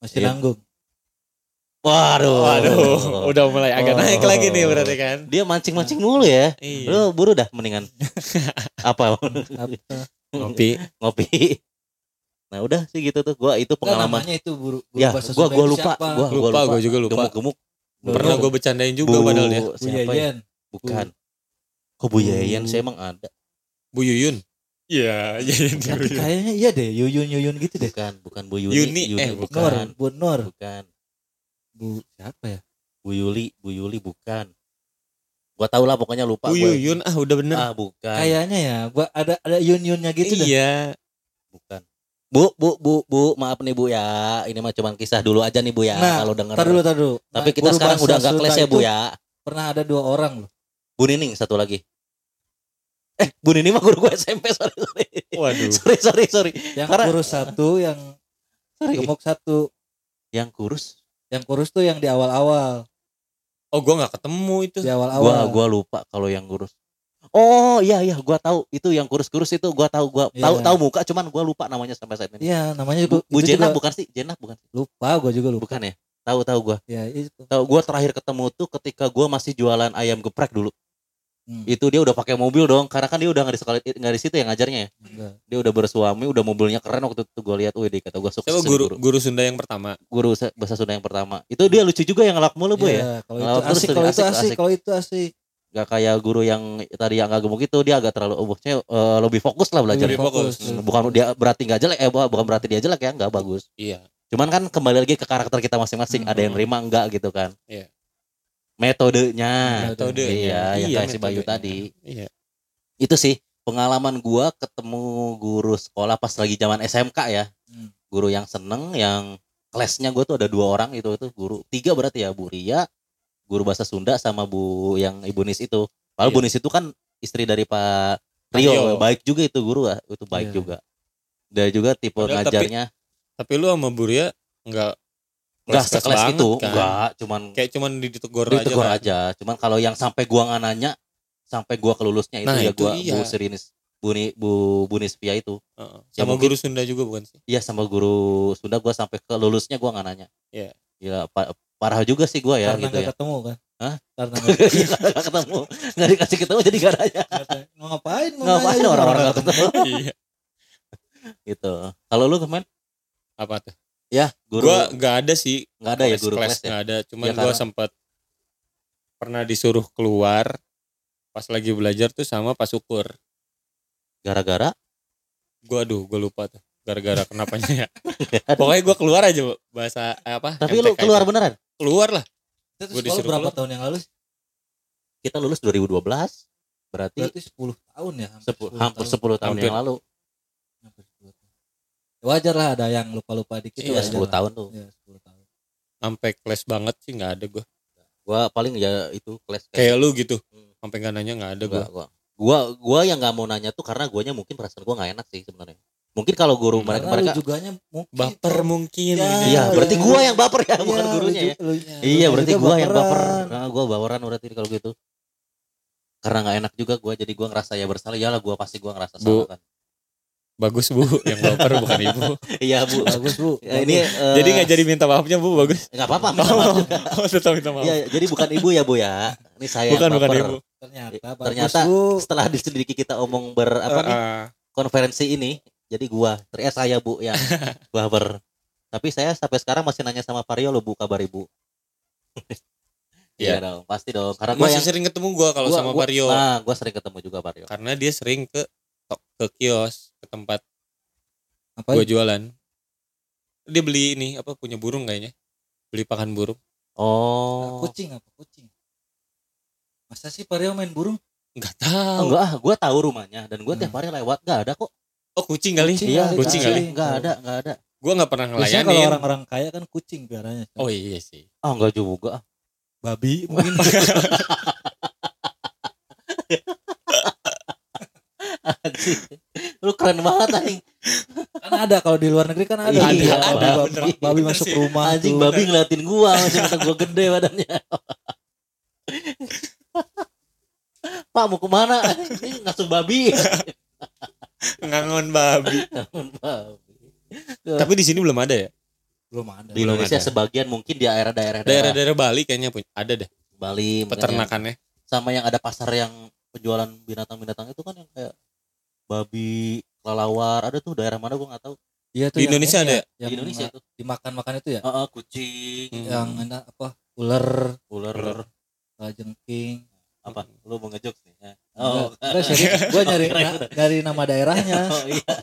Masih Iya. nanggung. Waduh Waduh, udah mulai agak Oh. naik lagi nih berarti kan. dia mancing-mancing mulu ya Iya. lu buru dah mendingan *laughs* apa? Ngopi. ngopi nah udah sih gitu tuh gua itu pengalaman namanya itu guru, guru ya gua gua lupa siapa? gua Lupa, gua juga lupa. gemuk-gemuk Pernah gue bercandain juga Bu- padahal ya. Bu siapa ya Yeyen. bukan kok Bu Yayan saya emang ada Bu Yuyun. Iya, Yuyun. Tapi kayaknya iya deh, Yuyun Yuyun gitu deh. bukan bukan Bu Yuni Yuni, Yuni eh, Nur, bukan Bu Nur, bukan Bu siapa ya? Bu Yuli Bu Yuli bukan gua tau lah pokoknya lupa Bu gua. Yuyun ah udah bener. ah bukan Kayaknya ya, gua ada ada Yun Yunnya gitu deh. iya. bukan Bu, bu, bu, bu, maaf nih bu ya. Ini mah cuman kisah dulu aja nih bu ya. Nah, kalau denger. Tar dulu, tar dulu. Tapi Nah, kita sekarang udah nggak kelas ya bu ya. Pernah ada dua orang loh. Bu Nining satu lagi. Eh, Bu Nining mah guru gue SMP sorry sorry. Waduh. sorry sorry sorry. Yang Karena- kurus satu, yang sorry. gemuk satu. Yang kurus. Yang kurus tuh yang di awal-awal. Oh, gua nggak ketemu itu. Di Gua awal-awal. gua lupa kalau yang kurus. Oh iya iya gua tahu itu yang kurus-kurus itu gua tahu gua tahu Iya. tahu muka cuman gua lupa namanya sampai saat ini. Iya, namanya Bu, juga, Bu itu Jenah juga bukan sih? Jenah bukan. lupa, gua juga lupa. Bukan ya? Tahu tahu gua. Ya, itu. Tahu gua terakhir ketemu tuh ketika gua masih jualan ayam geprek dulu. Hmm, Itu dia udah pakai mobil dong karena kan dia udah nggak di sekolah nggak di situ yang ngajarnya ya. enggak. dia udah bersuami udah mobilnya keren waktu itu gue lihat wih dia kata gue sukses Siapa guru guru guru Sunda yang pertama? guru bahasa Sunda yang pertama itu dia lucu juga yang ngelak mulu bu ya Iya, kalau itu asik, kalau itu asik, asik, kalau itu asik. gak kayak guru yang tadi yang agak gemuk itu dia agak terlalu oh, maksudnya eh, lebih fokus lah belajar Lebih fokus. Hmm, bukan dia berarti nggak jelek eh bukan berarti dia jelek ya nggak bagus Iya. cuman kan kembali lagi ke karakter kita masing-masing Hmm. ada yang nerima enggak gitu kan Iya. Metodenya Metode. iya yang kayak si Bayu tadi Iya. itu sih pengalaman gua ketemu guru sekolah pas lagi zaman SMK ya Hmm. guru yang seneng yang kelasnya gue tuh ada dua orang itu itu guru tiga berarti ya Bu Ria guru bahasa Sunda sama Bu yang Ibu Nis itu kalau Iya. Bu Nis itu kan istri dari Pak Rio, Rio. baik juga itu guru ah, itu baik Iya. juga dia juga tipe Padahal tapi- ngajarnya Tapi lu sama Buria enggak nggak sekelas itu kan? enggak cuman Kayak cuman ditegur, aja. ditegur kan? aja cuman kalau yang sampai gua nggak nanya sampai gua kelulusnya itu Nah, ya itu gua iya. Bu Sirinis Bu, Ni, Bu, Bu Nisvia itu Heeh. Ya, Sama mungkin- guru Sunda juga bukan sih? Iya sama guru Sunda gua sampai ke lulusnya gua nggak nanya. Iya. Ya pa- parah juga sih gua ya Karena gitu nggak ya. ketemu kan? Hah? Karena *laughs* nggak Nggak ketemu, nggak dikasih ketemu jadi gak nanya. Mau ngapain? Mau Ngapain orang-orang nggak ketemu? *laughs* iya. gitu. Kalau lu kemarin? Apa tuh? Ya guru Gua nggak ada sih. nggak ada ya guru kelas kelas ya. nggak ada. Cuman Ya, gua karena- sempat pernah disuruh keluar pas lagi belajar tuh sama Pak Syukur. Gara-gara Gua aduh, gua lupa tuh. Gara-gara kenapanya ya. *laughs* Pokoknya gua keluar aja Bu. bahasa eh, apa? tapi lu MTK keluar itu. beneran. keluar lah. Itu Gua disuruh berapa keluar. tahun yang lalu? sih? Kita lulus 2012. Berarti Berarti 10 tahun ya? sepu- hampir 10 tahun Hampir. yang lalu. Hampir 10 tahun. Ya Wajar lah ada yang lupa-lupa dikit. Iya wajar 10 lah. tahun tuh. Iya 10 tahun. Sampai kelas banget sih nggak ada gua. Gua paling ya itu kelas Kayak lu gitu. Hmm. sampai nggak nanya nggak ada gue Gua, gua, gua, gua yang nggak mau nanya tuh karena guanya mungkin perasaan gua nggak enak sih sebenarnya. Mungkin kalau guru mereka mereka juganya mungkin baper mungkin Ya, Iya, lu berarti yang- gua yang baper ya, Iya, bukan lu gurunya ya. lunya. Iya, Lu berarti gua yang baper. Nah, gua baperan berarti kalau gitu. Karena nggak enak juga gua, jadi gua ngerasa ya bersalah. Ya lah, gua pasti gua ngerasa Bu. salah kan. Bagus bu yang baper bukan ibu *laughs* Iya bu. Bagus, Bu. Ya, ini eh, jadi nggak jadi minta maafnya bu bagus nggak apa-apa. *laughs* minta maaf oh, oh tetap minta maaf Iya, jadi bukan ibu ya bu ya. Ini saya bukan bukan ibu Ternyata bagus, Ternyata Bu. Setelah diselidiki kita omong ber apa nih Ah, konferensi ini, jadi gua ternyata saya bu *laughs* yang baper. Tapi saya sampai sekarang masih nanya sama Vario lo bu kabar ibu. Iya Iya. dong, pasti dong. Karena gua masih yang sering ketemu gua kalau sama gua- Vario Nah, gua sering ketemu juga Vario. karena dia sering ke ke kios ke tempat Apa? gua jualan dia beli ini apa punya burung kayaknya beli pakan burung Oh. Kucing apa kucing? Masa sih Pareo main burung? nggak Oh, tahu enggak ah, gua tahu rumahnya dan gua tiap Hmm. hari lewat enggak ada kok. oh kucing kali Kucing Iya, kali, kucing kali. Enggak ada, enggak ada. gua nggak pernah Biasanya kalau ngelayanin orang-orang kaya kan kucing piaranya. oh iya sih Ah, enggak juga. babi mungkin. *laughs* Lu keren banget anjing. kan ada kalau di luar negeri kan ada. Iya, babi, ada, babi, bener. babi masuk Sih. rumah. Anjing tuh. babi ngeliatin gua, macam kata gua gede badannya. Pak mau ke mana? Ini ngasuh babi. ngangon babi babi. tapi di sini belum ada ya Belum ada. Di Indonesia ada. sebagian mungkin di daerah-daerah daerah-daerah Bali kayaknya punya ada deh Bali yang- peternakannya sama yang ada pasar yang penjualan binatang-binatang itu kan yang kayak babi, kelelawar, ada tuh daerah mana gua nggak tahu. Iya tuh Di Indonesia ada ya, ya? yang Di Indonesia itu. dimakan-makan itu ya. Heeh, kucing, Hmm. Yang enak apa? Ular, ular, jengking. apa? Lu mau ngejok nih? Ya. Oh, enggak serius. *laughs* Gua nyari Keren, na- nyari nama daerahnya. *laughs* Oh iya.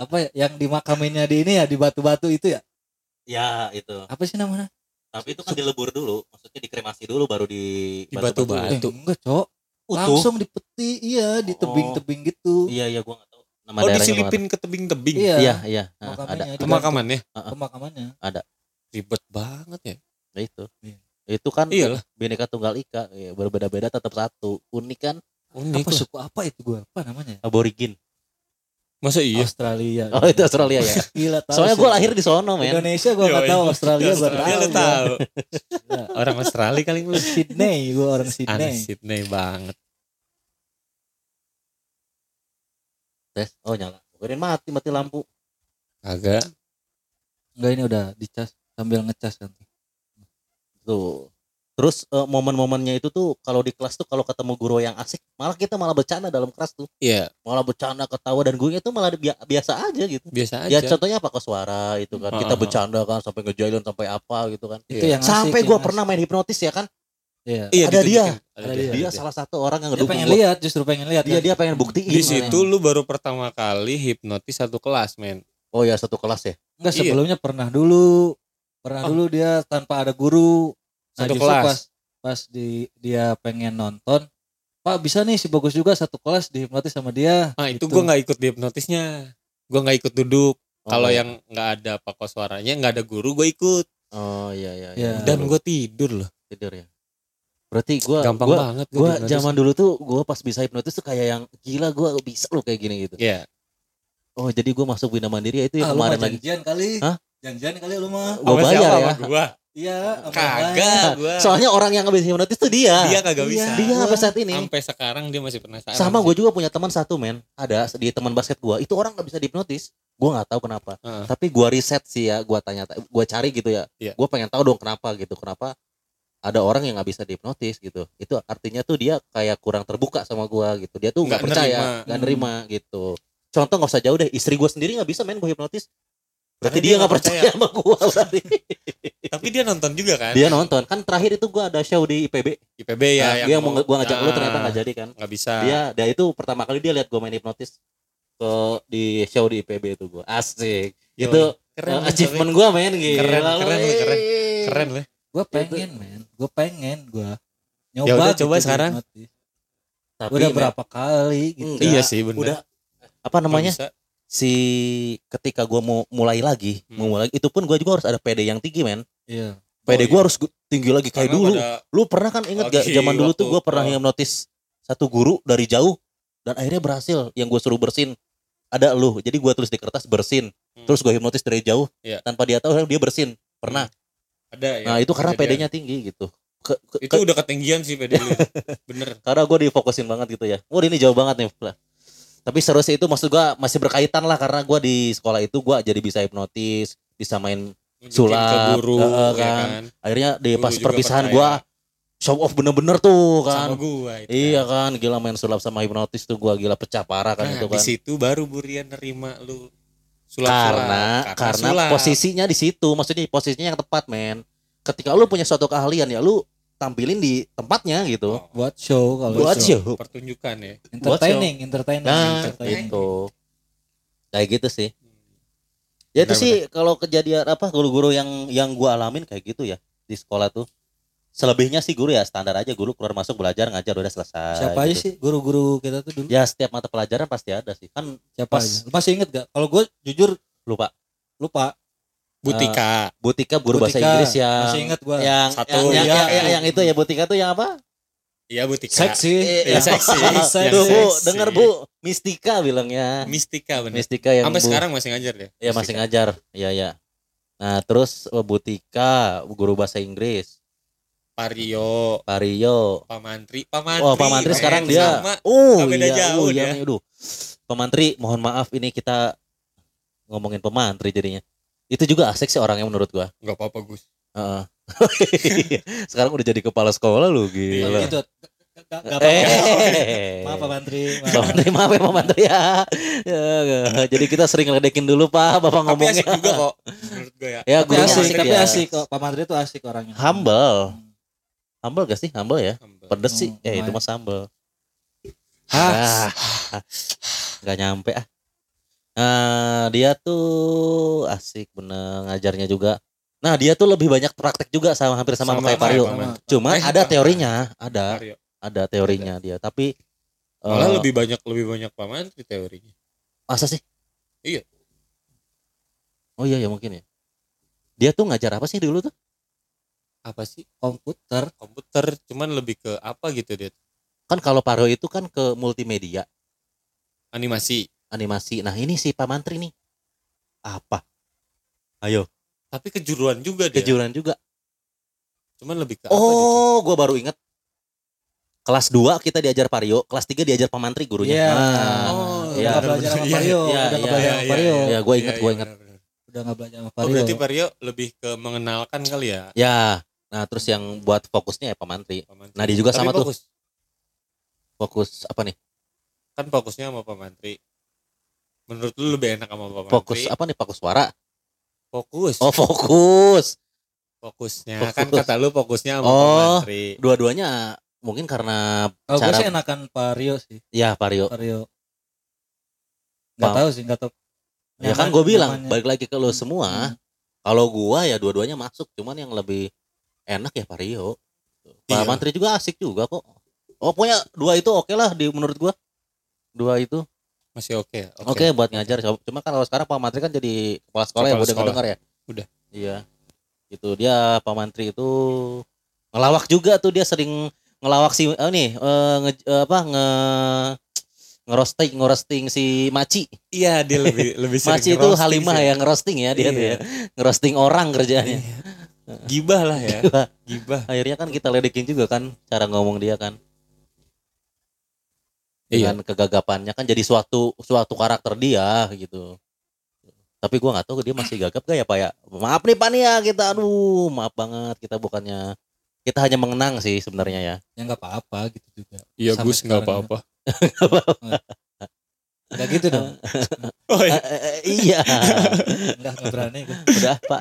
Apa ya? Yang dimakaminnya di ini ya di batu-batu itu ya? Ya, itu. Apa sih namanya? Tapi itu kan dilebur dulu, maksudnya dikremasi dulu baru di Di batu-batu. Eh, enggak, Cok. Utuh. Langsung di peti, iya, di tebing-tebing gitu. Iya, iya gua nggak tahu. Nama oh daerahnya disilipin ke tebing-tebing Iya. Iya, iya. Nah, ada. Pemakamannya, pemakamannya pemakamannya. ribet banget ya Nah, itu. Iya. Itu kan Iyalah. bineka tunggal ika, ya, berbeda-beda tetap satu. Unik kan unik Apa lah. suku apa itu gua? Apa namanya? aborigin. Masa iya Australia. Oh, itu Australia ya. *laughs* Gila tahu. Soalnya gua lahir di sono, men. Indonesia gua enggak Yoi. tahu, Australia gua Australia tahu. lu gua. tahu Gila. *laughs* orang Australia kali lu Sydney, gua orang Sydney. Sydney banget Tes. Oh, nyala. Kirain mati, mati lampu. agak Enggak ini udah dicas sambil ngecas kan. Tuh. Terus eh, momen-momennya itu tuh kalau di kelas tuh kalau ketemu guru yang asik, malah kita malah bercanda dalam kelas tuh. iya Malah bercanda ketawa dan gurunya tuh malah bi- biasa aja gitu. biasa Ya aja contohnya apa suara itu kan. Kita Ah, bercanda kan sampai ngejailin sampai apa gitu kan. Itu Iya. yang asik, Sampai yang gua asik. pernah main hipnotis ya kan. Iya. iya ada dia. ditunjukin. ada Ada dia, dia. Dia salah satu orang yang Dia pengen gua. lihat, justru pengen lihat. Dia kan? dia pengen buktiin. di situ lu baru pertama kali hipnotis satu kelas men Oh ya satu kelas ya. Enggak Iya. sebelumnya pernah dulu. Pernah Oh. dulu dia tanpa ada guru. Nah, Satu kelas. Pas, pas di dia pengen nonton. Pak bisa nih si bagus juga satu kelas dihipnotis sama dia. ah itu Gitu. gua nggak ikut di hipnotisnya gua nggak ikut duduk Oh, kalau iya. yang nggak ada pakos suaranya nggak ada guru gue ikut Oh iya iya. Iya. dan gue tidur loh tidur ya. Berarti gua gampang gua, banget dihipnotis. zaman dulu tuh gua pas bisa hipnotis tuh kayak yang gila gua bisa loh kayak gini gitu. Iya. Oh jadi gua masuk Bina Mandiri ya itu Ah, yang mah kemarin lagi. janjian kali. Hah? Janjian kali lu mah. Gua Sama bayar siapa? ya. Sama gua Iya, kagak gua Soalnya orang yang habis hipnotis tuh dia. dia kagak Iya. bisa Dia Gua- sampai saat ini. sampai sekarang dia masih penasaran Sama gue juga punya teman satu men. Ada di teman basket gua itu orang nggak bisa dihipnotis. Gua nggak tahu kenapa. Heeh. Tapi gua riset sih ya, gua tanya, gua cari gitu ya. Iya. Gua pengen tahu dong kenapa gitu. Kenapa ada orang yang nggak bisa dihipnotis gitu. Itu artinya tuh dia kayak kurang terbuka sama gua gitu. Dia tuh nggak Nggak percaya, nerima. nggak Hmm. nerima gitu. Contoh nggak usah jauh deh. Istri gua sendiri nggak bisa main gua hipnotis. Berarti Karena dia nggak nggak percaya sama gua berarti. tapi dia nonton juga kan dia nonton. Kan terakhir itu gua ada show di IPB. IPB ya Nah, yang dia mau gua ngajak lu Ah, ternyata nggak jadi kan. nggak bisa dia dia itu pertama kali dia lihat gue main hipnotis ke di show di IPB itu gue asik Yoi. itu keren uh, achievement gue main gitu Keren, keren, keren. keren lah Gue pengen, men. Gue pengen gue Ya nyoba udah, coba sekarang. tapi Udah men, berapa kali gitu. Enggak. iya sih bener udah apa namanya bisa. Si ketika gue mau mulai lagi Hmm. mau mulai itu pun gue juga harus ada PD yang tinggi men Iya. PD Oh, gue iya. harus tinggi lagi kayak Karena dulu lu pernah kan inget gak zaman dulu tuh gue pernah oh. hipnotis satu guru dari jauh dan akhirnya berhasil yang gue suruh bersin ada lu jadi gue tulis di kertas bersin Hmm. terus gue hipnotis dari jauh Iya. tanpa dia tahu dia bersin pernah Ada ya. nah itu karena. PD-nya tinggi gitu Ke- ke- Itu ke- udah ketinggian sih PD lu. *laughs* Bener. karena gue difokusin banget gitu ya wah ini jauh banget nih tapi seru sih itu maksud gue masih berkaitan lah karena gue di sekolah itu gue jadi bisa hipnotis bisa main Sulap, ke guru eh, ya kan. kan. akhirnya di pas perpisahan percaya. gue show off bener-bener tuh kan Sama gua itu. Iya kan, gila main sulap sama hipnotis tuh gua gila pecah parah kan Nah, itu di kan. situ baru Burian nerima lu sulap Karena karena posisinya di situ, maksudnya posisinya yang tepat, men. Ketika lu punya suatu keahlian ya lu tampilin di tempatnya gitu. Oh, buat show kalau Buat show. show. pertunjukan ya. entertaining entertaining Nah, entertaining. itu. Kayak gitu sih. Ya itu sih kalau kejadian apa guru-guru yang yang gua alamin kayak gitu ya di sekolah tuh. Selebihnya sih guru ya standar aja guru keluar masuk belajar ngajar udah selesai. siapa aja gitu. sih guru-guru kita tuh dulu Ya setiap mata pelajaran pasti ada sih. Kan siapa pas- aja? Lu masih inget gak kalau gue jujur lupa. lupa Butika. Butika guru bahasa Butika, Inggris yang masih inget gue yang Satu, yang, yang, iya. yang, yang- yang itu ya Butika tuh yang apa? Iya Butika. seksi Eh, Iya, seksi. Seksi. *laughs* Tuh Bu, seksi. denger Bu, Mistika bilangnya. Mistika bener. Mistika yang Sampai Bu- sekarang masih ngajar ya? ya masih ngajar. Iya ya. Nah, terus eh, Butika guru bahasa Inggris, Pario, Pario. Pak Mantri, Pak Mantri. Oh, Pak Mantri men, sekarang dia sama. Oh, beda iya, jauh oh, iya, dia. nih, aduh. Pak Mantri, mohon maaf ini kita ngomongin Pak Mantri jadinya. Itu juga asik sih orangnya menurut gua. Enggak apa-apa, Gus. Heeh. *laughs* Sekarang udah jadi kepala sekolah lu Iya, gila. gitu Gak, gak, gak, Eh. maaf Pak Mantri Pak Menteri maaf ya Pak Menteri ya. Ya, ya. Jadi kita sering ngeledekin dulu Pak Bapak Tapi ngomongnya. asik juga kok menurut gue ya. Ya tapi asik, asik, tapi ya. asik kok Pak Mantri itu asik orangnya Humble. Humble gak sih? Humble ya? Humble. Pedes sih. Hmm, Ya itu mah sambel. Hah, Ah, Gak nyampe ah. Nah, dia tuh asik bener ngajarnya juga. Nah, dia tuh lebih banyak praktek juga sama hampir sama, Sama kayak Pario. Cuma Eh, ada teorinya, ada, Pario. ada teorinya dia. Tapi Malah eh, lebih banyak lebih banyak Pak Mantri teorinya. masa sih? Iya. Oh iya ya mungkin ya. Dia tuh ngajar apa sih dulu tuh? Apa sih? komputer Komputer cuman lebih ke apa gitu dia. Kan kalau Pario itu kan ke multimedia, Animasi. Animasi. Nah, ini si Pak Mantri nih. Apa? Ayo, Tapi kejuruan juga dia. kejuran juga. Cuman lebih ke apa gitu. Oh, gua baru inget. Kelas 2 kita diajar Pario, kelas 3 diajar Pak Mantri gurunya. Iya. Nah, Oh, iya. udah belajar sama Iya, Vario iya, udah iya, nggak belajar iya, sama Vario iya. gua ingat, gua ingat. benar, benar. udah nggak belajar sama Oh, Vario berarti Vario lebih ke mengenalkan kali ya. Ya. Nah, terus yang buat fokusnya ya Pak Mantri. Pak Mantri. Nah, dia juga Tapi sama tuh. fokus. Fokus apa nih? Kan fokusnya sama Pak Mantri. Menurut lu lebih enak sama Pak Fokus Mantri? apa nih? Fokus suara. Fokus. Oh, fokus. Fokusnya kan Fokus. kata lu fokusnya sama Pak Oh. Mantri. Dua-duanya mungkin karena gue cara sih enakan Vario sih ya Pario. Vario nggak Paham. tahu sih nggak tahu Ya kan Nyaman- gue bilang nyamannya. balik lagi ke lo semua. Hmm. Kalau gua ya dua-duanya masuk, cuman yang lebih enak ya Pario. Pak Iya. Mantri juga asik juga kok. Oh, pokoknya dua itu oke lah di menurut gua. Dua itu Masih oke ya? oke buat ngajar. Cuma kan kalau sekarang Pak Mantri kan jadi kepala sekolah ya Kepala udah sekolah. dengar ya. Udah. Iya. Itu dia Pak Mantri itu ngelawak juga tuh dia sering ngelawak si oh nih eh, nge- eh, apa nge ngerosting ngerosting si Maci. Iya dia lebih *laughs* lebih sering Maci itu Halimah sih. ya ngerosting ya dia tuh Iya. ya. Ngerosting orang kerjanya. Iya. Gibah lah ya. *laughs* Gibah. Akhirnya kan kita ledekin juga kan cara ngomong dia kan. Iya. Dengan kegagapannya kan jadi suatu suatu karakter dia gitu. Tapi gua nggak tahu dia masih gagap gak ya Pak ya. Maaf nih Pak nih ya kita aduh maaf banget kita bukannya kita hanya mengenang sih sebenarnya ya. ya nggak apa-apa gitu juga Iya Gus nggak apa-apa. nggak gitu dong *laughs* Oh iya. Eh, iya. nggak nggak berani gue Udah Pak.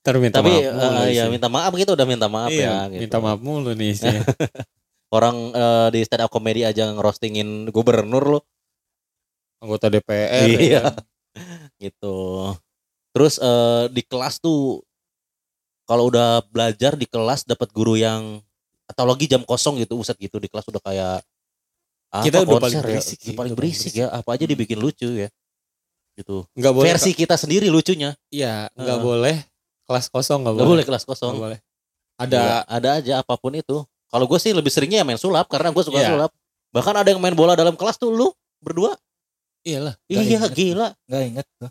Ntar minta Tapi maaf eh, ya sih. minta maaf kita udah minta maaf Iya, ya gitu. minta maaf mulu nih isinya. *laughs* Orang eh, di stand up comedy aja ngerostingin gubernur lo. Anggota DPR. Iya. ya *laughs* gitu terus eh, di kelas tuh kalau udah belajar di kelas dapat guru yang atau lagi jam kosong gitu uset gitu di kelas udah kayak apa, Kita udah paling konser ya? berisik Udah paling berisik ya apa aja dibikin lucu ya gitu Nggak boleh. versi kita sendiri lucunya Iya, nggak Heeh. boleh kelas kosong nggak boleh. boleh kelas kosong boleh. ada Ada ada aja apa pun itu kalau gue sih lebih seringnya ya main sulap karena gue suka Iya. sulap bahkan ada yang main bola dalam kelas tuh lu berdua Iyalah. Iya inget. gila Nggak inget gua.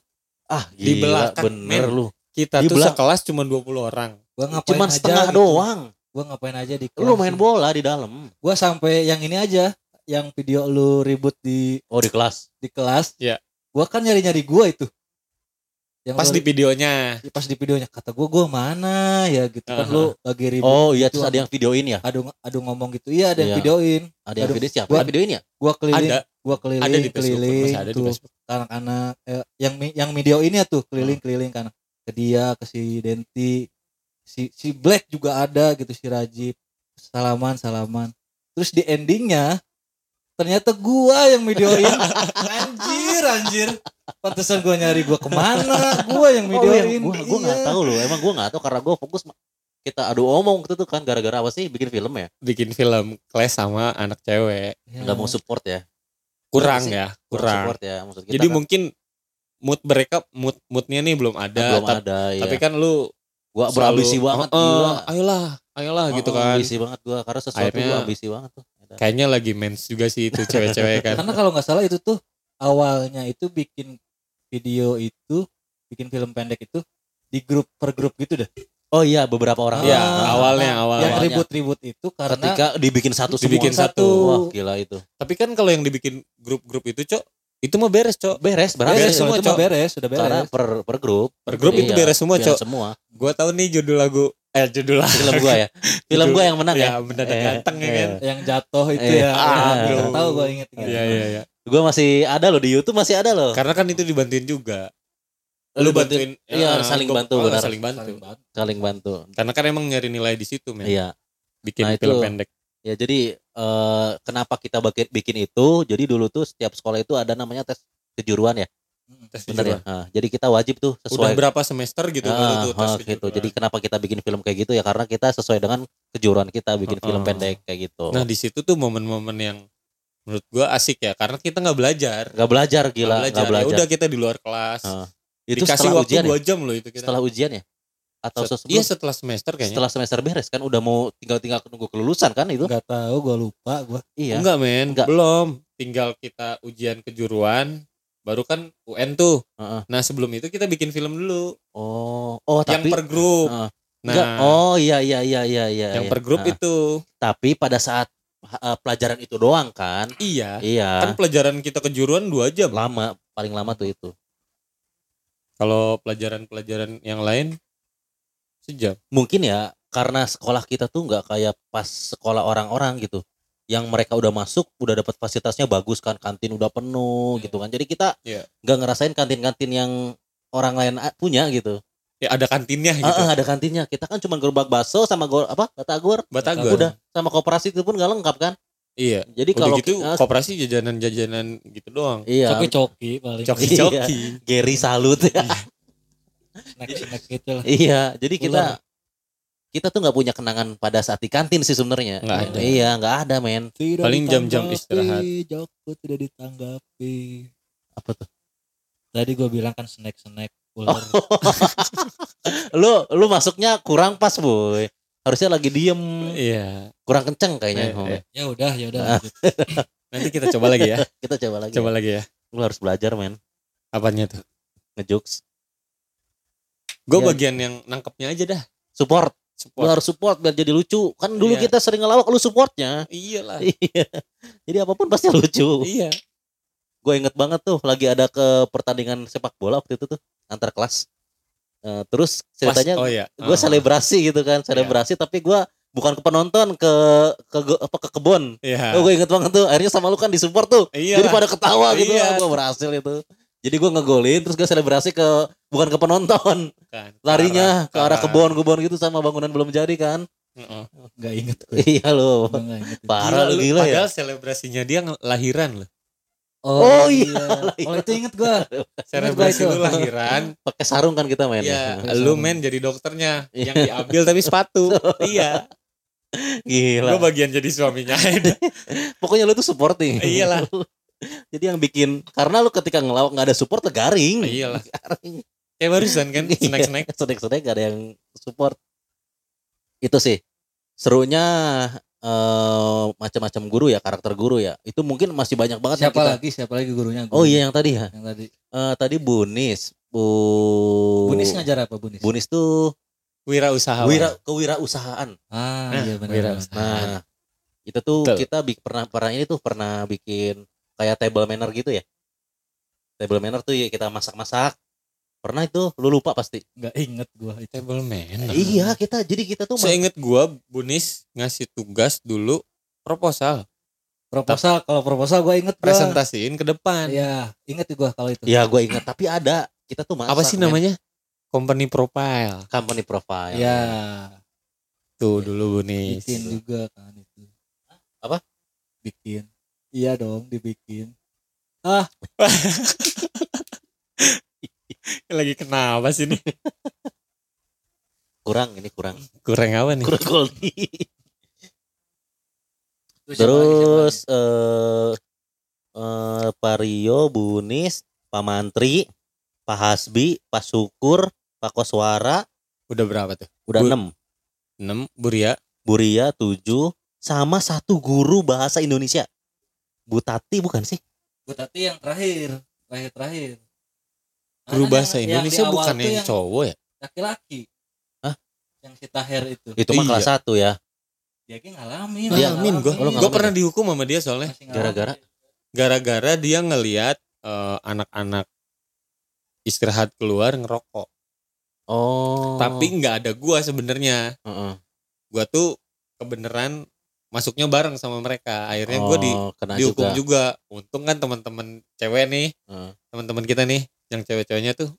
ah Di gila, belakang, bener men. lu Kita Di tuh belak- sekelas cuma 20 orang. Gua ngapain cuman aja setengah gitu. doang Gua ngapain aja di lu kelas main sih. bola di dalam Gua sampai yang ini aja, yang video lu ribut di oh di kelas di kelas. Iya. Gua kan nyari-nyari gua itu. Yang Pas lu- di videonya. pas di videonya kata gua gua mana ya gitu kan Aha. lu lagi ribut. oh iya gitu terus ada yang videoin ya adu adu ngomong gitu. Iya ada yang Iya. videoin. ada yang video siapa gua- yang videoin ya Gua keliling, Ada. gua keliling, Ada di Facebook. keliling ada tuh anak-anak eh, yang yang video ini ya tuh keliling-keliling kan ke dia ke si Denti si si Black juga ada gitu si Rajib salaman salaman terus di endingnya ternyata gua yang videoin anjir anjir pantesan gua nyari gua ke mana gua yang oh yang videoin gua gua nggak Iya. tahu loh emang gua nggak tahu karena gua fokus kita adu omong gitu tuh kan gara-gara apa sih bikin film ya Bikin film Clash sama anak cewek. Ya. nggak mau support ya Kurang ya. Kurang Kurang. support ya maksud kita Jadi kan, mungkin mood mereka mood moodnya nih belum ada. belum tapi, ada ya tapi kan lu gua selalu, berambisi banget "Oh, oh, gila ayolah, ayolah gitu Oh, kan. ambisi banget gua karena sesuatu Akhirnya- gua ambisi banget tuh Kayaknya lagi mens juga sih itu cewek-cewek kan. karena kalau nggak salah itu tuh awalnya itu bikin video itu bikin film pendek itu di grup per grup gitu deh oh iya beberapa orang Iya, Ah, awalnya yang awalnya. Awalnya. ribut-ribut itu karena ketika dibikin satu semua Dibikin satu. wah gila itu Tapi kan kalau yang dibikin grup-grup itu, Cok, itu mah beres, Cok. beres beres, beres, semua, itu Cok. beres sudah beres karena per per grup Per grup itu Iya, beres semua, Cok. semua Gua tahu nih judul lagu eh judul lagu. film gua ya *laughs* film gua yang menang ya, Ya, mendadak Eh, ganteng ya kan. yang jatuh itu Eh, ya ah, tahu gue inget inget Iya, iya, iya. gua masih ada loh di YouTube masih ada loh Karena kan itu dibantuin juga. Lu bantuin, iya, ya, saling gua- bantu, oh, benar. Saling bantu. Saling bantu. saling bantu Karena kan emang nyari nilai di situ, men. iya Bikin Nah, film itu- pendek. ya jadi eh, kenapa kita bikin bikin itu jadi dulu tuh setiap sekolah itu ada namanya tes kejuruan ya Tes bener ya. Nah, jadi kita wajib tuh Udah sesuai berapa semester gitu baru Ah, tuh tes ah, gitu. kejuruan. Jadi kenapa kita bikin film kayak gitu ya karena kita sesuai dengan kejuruan kita bikin film Heeh. pendek kayak gitu. Nah, di situ tuh momen-momen yang menurut gua asik ya karena kita nggak belajar. Gak belajar Nggak gila, belajar. gak Ya belajar. udah kita di luar kelas. Ah, itu Dikasih setelah waktu ujian dua ya? jam loh itu kita. Setelah ujian ya? Atau Set- sebelum? Iya setelah semester kayaknya. setelah semester beres kan udah mau tinggal tinggal nunggu kelulusan kan itu? nggak tahu gue lupa gue Iya. Enggak men, Enggak. belum. Tinggal kita ujian kejuruan, baru kan UN tuh. Heeh. Nah sebelum itu kita bikin film dulu, Oh, oh yang tapi per grup. Heeh. Nah, enggak. Oh iya iya iya iya iya. yang iya. per grup Ah, itu, Tapi pada saat eh, pelajaran itu doang kan? iya. Iya. Kan pelajaran kita kejuruan dua jam. lama, paling lama tuh itu. Kalau pelajaran-pelajaran yang lain sejam. mungkin ya karena sekolah kita tuh nggak kayak pas sekolah orang-orang gitu yang mereka udah masuk udah dapat fasilitasnya bagus kan kantin udah penuh Iya. gitu kan jadi kita Iya. nggak ngerasain kantin-kantin yang orang lain a- punya gitu Ya ada kantinnya gitu. Ah, ah, ada kantinnya kita kan cuma gerobak bakso sama gor apa batagor Batagor. udah sama koperasi itu pun nggak lengkap kan Iya. jadi Udah kalau gitu ah, koperasi jajanan-jajanan gitu doang. iya coki-coki paling Coki-coki. Gary salut ya snack-snack gitu lah iya jadi kita Ular. Kita tuh nggak punya kenangan pada saat di kantin sih sebenarnya Nggak ada. iya nggak ada men Tidak Paling jam-jam istirahat. Joko tidak ditanggapi apa tuh tadi gue bilang kan snack-snack ular *laughs* lu lu masuknya kurang pas boy harusnya lagi diem Iya. kurang kenceng kayaknya Eh, eh. ya udah ya udah Ah. *laughs* Nanti kita coba lagi ya. *laughs* kita coba lagi Coba ya. lagi ya. lu harus belajar men Apanya tuh? ngejokes Gue Iya. bagian yang nangkepnya aja dah. support lu Support. harus support biar jadi lucu kan dulu Iya. kita sering ngelawak lu supportnya Iyalah. *laughs* iya jadi apa pun pasti lucu Iya. gue inget banget tuh lagi ada ke pertandingan sepak bola waktu itu tuh antar kelas Eh, terus ceritanya Pas- oh iya. gue Ah. selebrasi gitu kan selebrasi tapi gue bukan ke penonton ke ke apa ke kebon Iya. oh gue inget banget tuh akhirnya sama lu kan disupport tuh Iya. jadi pada ketawa gitu Iya. gue berhasil itu jadi gue ngegolin terus gue selebrasi ke bukan ke penonton Kan. larinya ke arah arah- kebon-kebon gitu sama bangunan belum jadi kan Heeh. nggak inget gue iya lo parah lu lu- gila ya Padahal selebrasinya dia lahiran loh. Oh, iya. oh itu inget gue Selebrasi lu lahiran. pakai sarung kan kita main Iya, Pakai lu men jadi dokternya Iya. yang diambil tapi sepatu. *laughs* iya. gila Gue bagian jadi suaminya. *laughs* pokoknya lu tuh supporting Iyalah. *laughs* jadi yang bikin karena lu ketika ngelawak nggak ada support tuh garing Iyalah. *laughs* garing Kayak barusan kan *laughs* snack-snack. snack snack gak ada yang support itu sih serunya eh macam-macam guru ya karakter guru ya itu mungkin masih banyak banget yang Siapa kita- lagi? Siapa lagi gurunya? oh Guru iya yang tadi ya Yang tadi. Eh, tadi Bunis Bu Bunis ngajar apa Bunis? Bunis tuh Wirausahawan. wira kewirausahaan Ah, Nah, iya benar. wirausaha. benar. nah itu tuh Betul. kita bik- pernah pernah ini tuh pernah bikin kayak table manner gitu ya table manner tuh ya kita masak-masak pernah itu lu lupa pasti Nggak inget gua itu. Table manner. iya kita jadi kita tuh Saya inget gua Bunis ngasih tugas dulu proposal Proposal, kalau proposal gua inget gua. presentasiin ke depan. Iya, inget gua kalau itu. ya gue ingat tapi ada kita tuh masak Apa sih men. namanya? Company profile. company profile Iya, Tuh dulu Bunis. bikin juga kan itu. Apa? Bikin. Iya dong, dibikin. *laughs* Lagi kenapa sih nih? kurang ini kurang Kurang apa nih? kurang quality Terus lagi, siapa terus eh eh Pak Rio Bunis Pak Mantri Pak Hasbi Pak Syukur Pak Koswara Udah berapa tuh? udah Bu- enam 6 Buria. Buria tujuh sama satu guru bahasa Indonesia Bu Tati bukan sih lagi? Bu Tati yang terakhir, terakhir terakhir. Guru bahasa yang- yang Indonesia awal bukan yang cowok ya? laki-laki. Hah? Yang si Taher itu. itu mah Iya. kelas satu ya Dia kan ngalamin. Dia- Ngalamin Gua ngalamin pernah dihukum sama dia soalnya. Gara-gara? Gara-gara dia ngelihat eh, anak-anak istirahat keluar ngerokok. oh Tapi nggak ada gua sebenarnya. Heeh. Gua tuh kebenaran masuknya bareng sama mereka. Akhirnya gua di Oh, kena dihukum juga, juga. Untung kan teman-teman cewek nih, Heeh. teman-teman kita nih, yang cewek-ceweknya tuh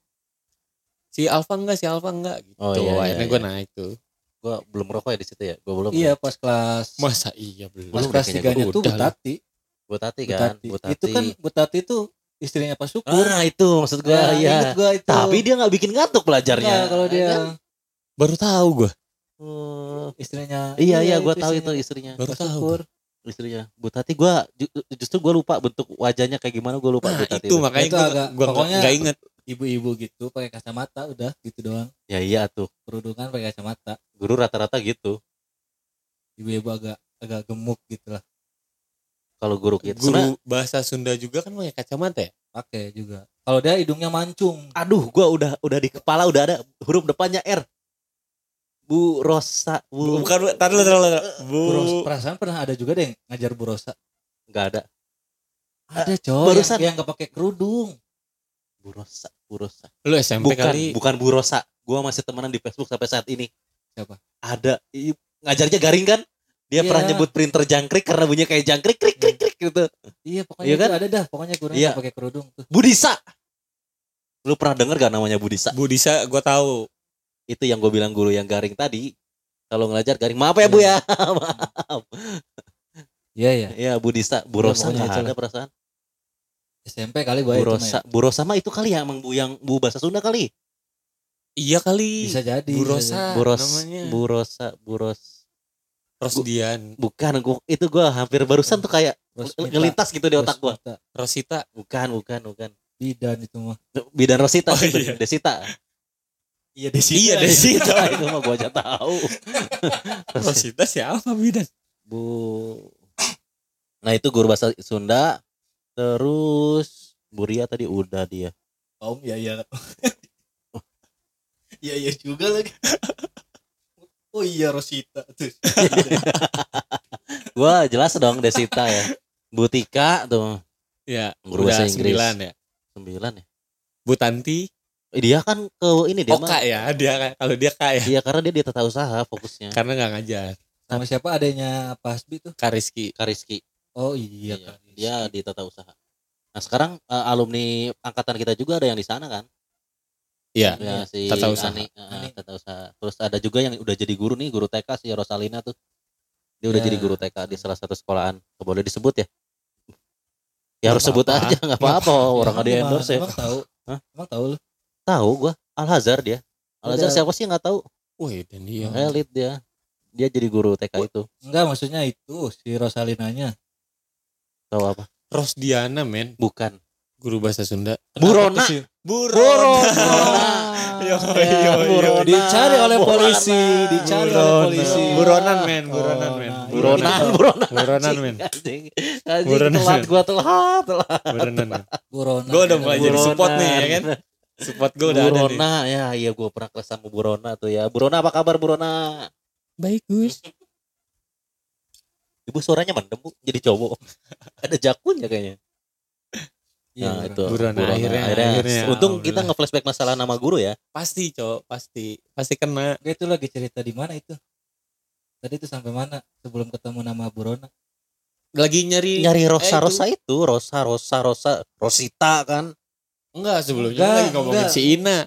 si Alfa enggak, si Alfa enggak gitu. Oh, iya, iya, Akhirnya iya. gua naik tuh. gua belum rokok ya di situ ya gua belum Iya, pas kelas Masa iya belum? pas Belum kelas tiganya gua tuh Bu udah lah. Tati. Bu Tati Bu kan Tati. Bu Tati Itu kan Bu Tati itu istrinya Pak Syukur. ah itu maksud gua Nah, ya inget gua itu. tapi dia nggak bikin ngantuk belajarnya Enggak, kalau dia Kan? Baru tahu gua. Oh, istrinya iya iya gua tahu itu istrinya istrinya Baru tahu. Istrinya Bu Tati gua ju- justru gua lupa bentuk wajahnya kayak gimana gua lupa Nah, Bu Tati itu makanya Itu gua, agak- gua pokoknya- nggak inget. Ibu-ibu gitu pakai kacamata udah gitu doang. ya iya tuh Kerudungan pakai kacamata. guru rata-rata gitu Ibu-ibu agak agak gemuk gitu lah. kalau guru kita Sebenarnya- Guru bahasa Sunda juga kan pakai kacamata ya? Pakai juga. Kalau dia hidungnya mancung. aduh gua udah udah di kepala udah ada huruf depannya R Bu Rosa Bu Bukan, tar dulu, tar dulu. Bu, Bu Ros- perasaan pernah ada juga deh yang ngajar Bu Rosa. nggak ada Ada coy barusan. yang, yang gak pakai kerudung. Bu Rosa Bu Rosa lu SMP bukan kali. bukan Bu Rosa gua masih temenan di Facebook sampai saat ini Siapa? ada i- ngajarnya garing kan dia Iya. pernah nyebut printer jangkrik karena bunyinya kayak jangkrik krik krik krik gitu Iya pokoknya Iya itu kan? ada dah. Pokoknya gurunya Iya. nggak pakai kerudung tuh. Budisa lu pernah denger gak namanya Budisa Bu Disa gua tahu. Itu yang gue bilang guru yang garing tadi kalau ngelajar garing maaf ya bu ya *laughs* maaf Iya ya. ya Bu Ya, Rosa pokoknya nggak itulah. ada perasaan SMP kali Bu gue itu Rosa Bu Rosa mah itu kali ya emang bu yang bu bahasa Sunda kali Iya kali. Bisa jadi. Bu bisa Rosa. jadi. Bu Ros namanya. Bu Rosa Bu Ros Rosdian, bukan gua, itu gue hampir barusan tuh kayak Rosmita. ngelintas gitu di otak gue. Rosita. bukan bukan bukan Bidan itu mah. Bidan Rosita Oh, sih, iya. Desita Iya Desi. Iya, Desita. *laughs* itu mah gue aja tahu Rosita siapa Bidan? Bu Nah itu guru bahasa Sunda Terus Buria tadi udah dia Om ya iya. Iya *laughs* iya juga lagi. Oh iya Rosita tuh. *laughs* Gua jelas dong Desita ya Bu Tika tuh Ya, Guru bahasa Inggris. sembilan ya. Sembilan ya Bu Tanti. Dia kan ke ini dia Oh kak ya, dia kalau dia kak ya. Iya karena dia di tata usaha fokusnya Karena nggak ngajar. Sama siapa adanya Pak Hasbi tuh? Kariski. Kariski Oh iya, Iya, kan. Dia di tata usaha Nah sekarang eh, alumni angkatan kita juga ada yang di sana kan Iya. Ya si Tata usaha. Ani, eh, Ani. tata usaha. Terus ada juga yang udah jadi guru nih, guru TK si Rosalina tuh. Dia udah Ya. jadi guru TK di salah satu sekolahan. Boleh disebut ya? Ya harus sebut aja, nggak apa-apa. Orang ada endorse ya. Emang tahu? Hah? Emang tahu lu? Tahu gua, Al Hazar dia. Al Hazar siapa sih nggak tahu? Wih, dan dia. Elit dia. Dia jadi guru TK itu. Enggak maksudnya itu si Rosalinanya. Tahu apa? Rosdiana men, Bukan. guru bahasa Sunda. Burona. Burona. *laughs* Burona. Yo, Ya, yo, yo. Burona. Dicari oleh Burona. polisi, dicari oleh Buronan. polisi. Buronan men, buronan men. Buronan, buronan. Buronan men. Buronan. telat gua telat, telat. Buronan. men. Buronan. Gue udah mulai jadi support nih ya kan. Support gue udah ada nih. Burona, ya iya gua pernah kelas sama Burona tuh ya. Burona apa kabar Burona? Baik Gus. Ibu suaranya mendem Bu, jadi cowok. *laughs* Ada jakunnya kayaknya. Iya, nah, itu. Burona, akhirnya- akhirnya, Untung alhamdulillah. kita nge-flashback masalah nama guru ya. Pasti cowok, pasti. Pasti kena. Oke, itu lagi cerita di mana itu? Tadi itu sampai mana sebelum ketemu nama Burona? Lagi nyari Nyari Eh, Rosa itu. Rosa itu, Rosa Rosa Rosa Rosita kan. Enggak sebelumnya Enggak, lagi ngomongin enggak. si Ina.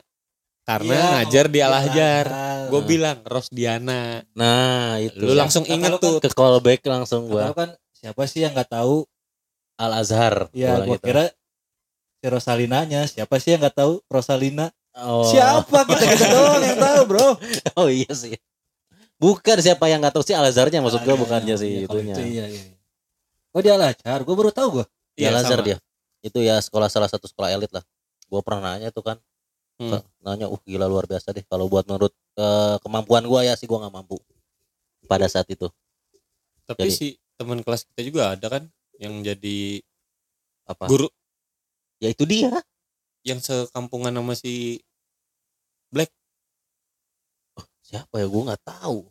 Karena Iya, ngajar di ngomong- Al Hajar. Iya. Gue bilang Rosdiana. Nah, itu. Lu langsung Kata inget lu kan- tuh. ke callback langsung gua. kan siapa sih yang nggak tahu? Al Azhar. Ya, gua kira si Rosalinanya. Siapa sih yang nggak tahu Rosalina? Oh. Siapa kita kita doang yang tahu, Bro. *laughs* Oh iya sih. Bukan siapa yang nggak tahu sih Al Azharnya maksud gua Ah, bukannya iya, sih iya, itunya. itu iya, iya. Oh dia Al-Azhar, gue baru tahu gue. Di Al Azhar dia. Itu ya sekolah salah satu sekolah elit lah. Gua pernah nanya tuh kan. Hmm. Ke- Nanya, uh gila luar biasa deh. Kalau buat menurut eh, kemampuan gua ya sih gua nggak mampu pada saat itu. Tapi Jadi- si teman kelas kita juga ada kan yang jadi Apa? guru Ya itu dia. yang sekampungan sama si Siapa ya gua nggak tahu.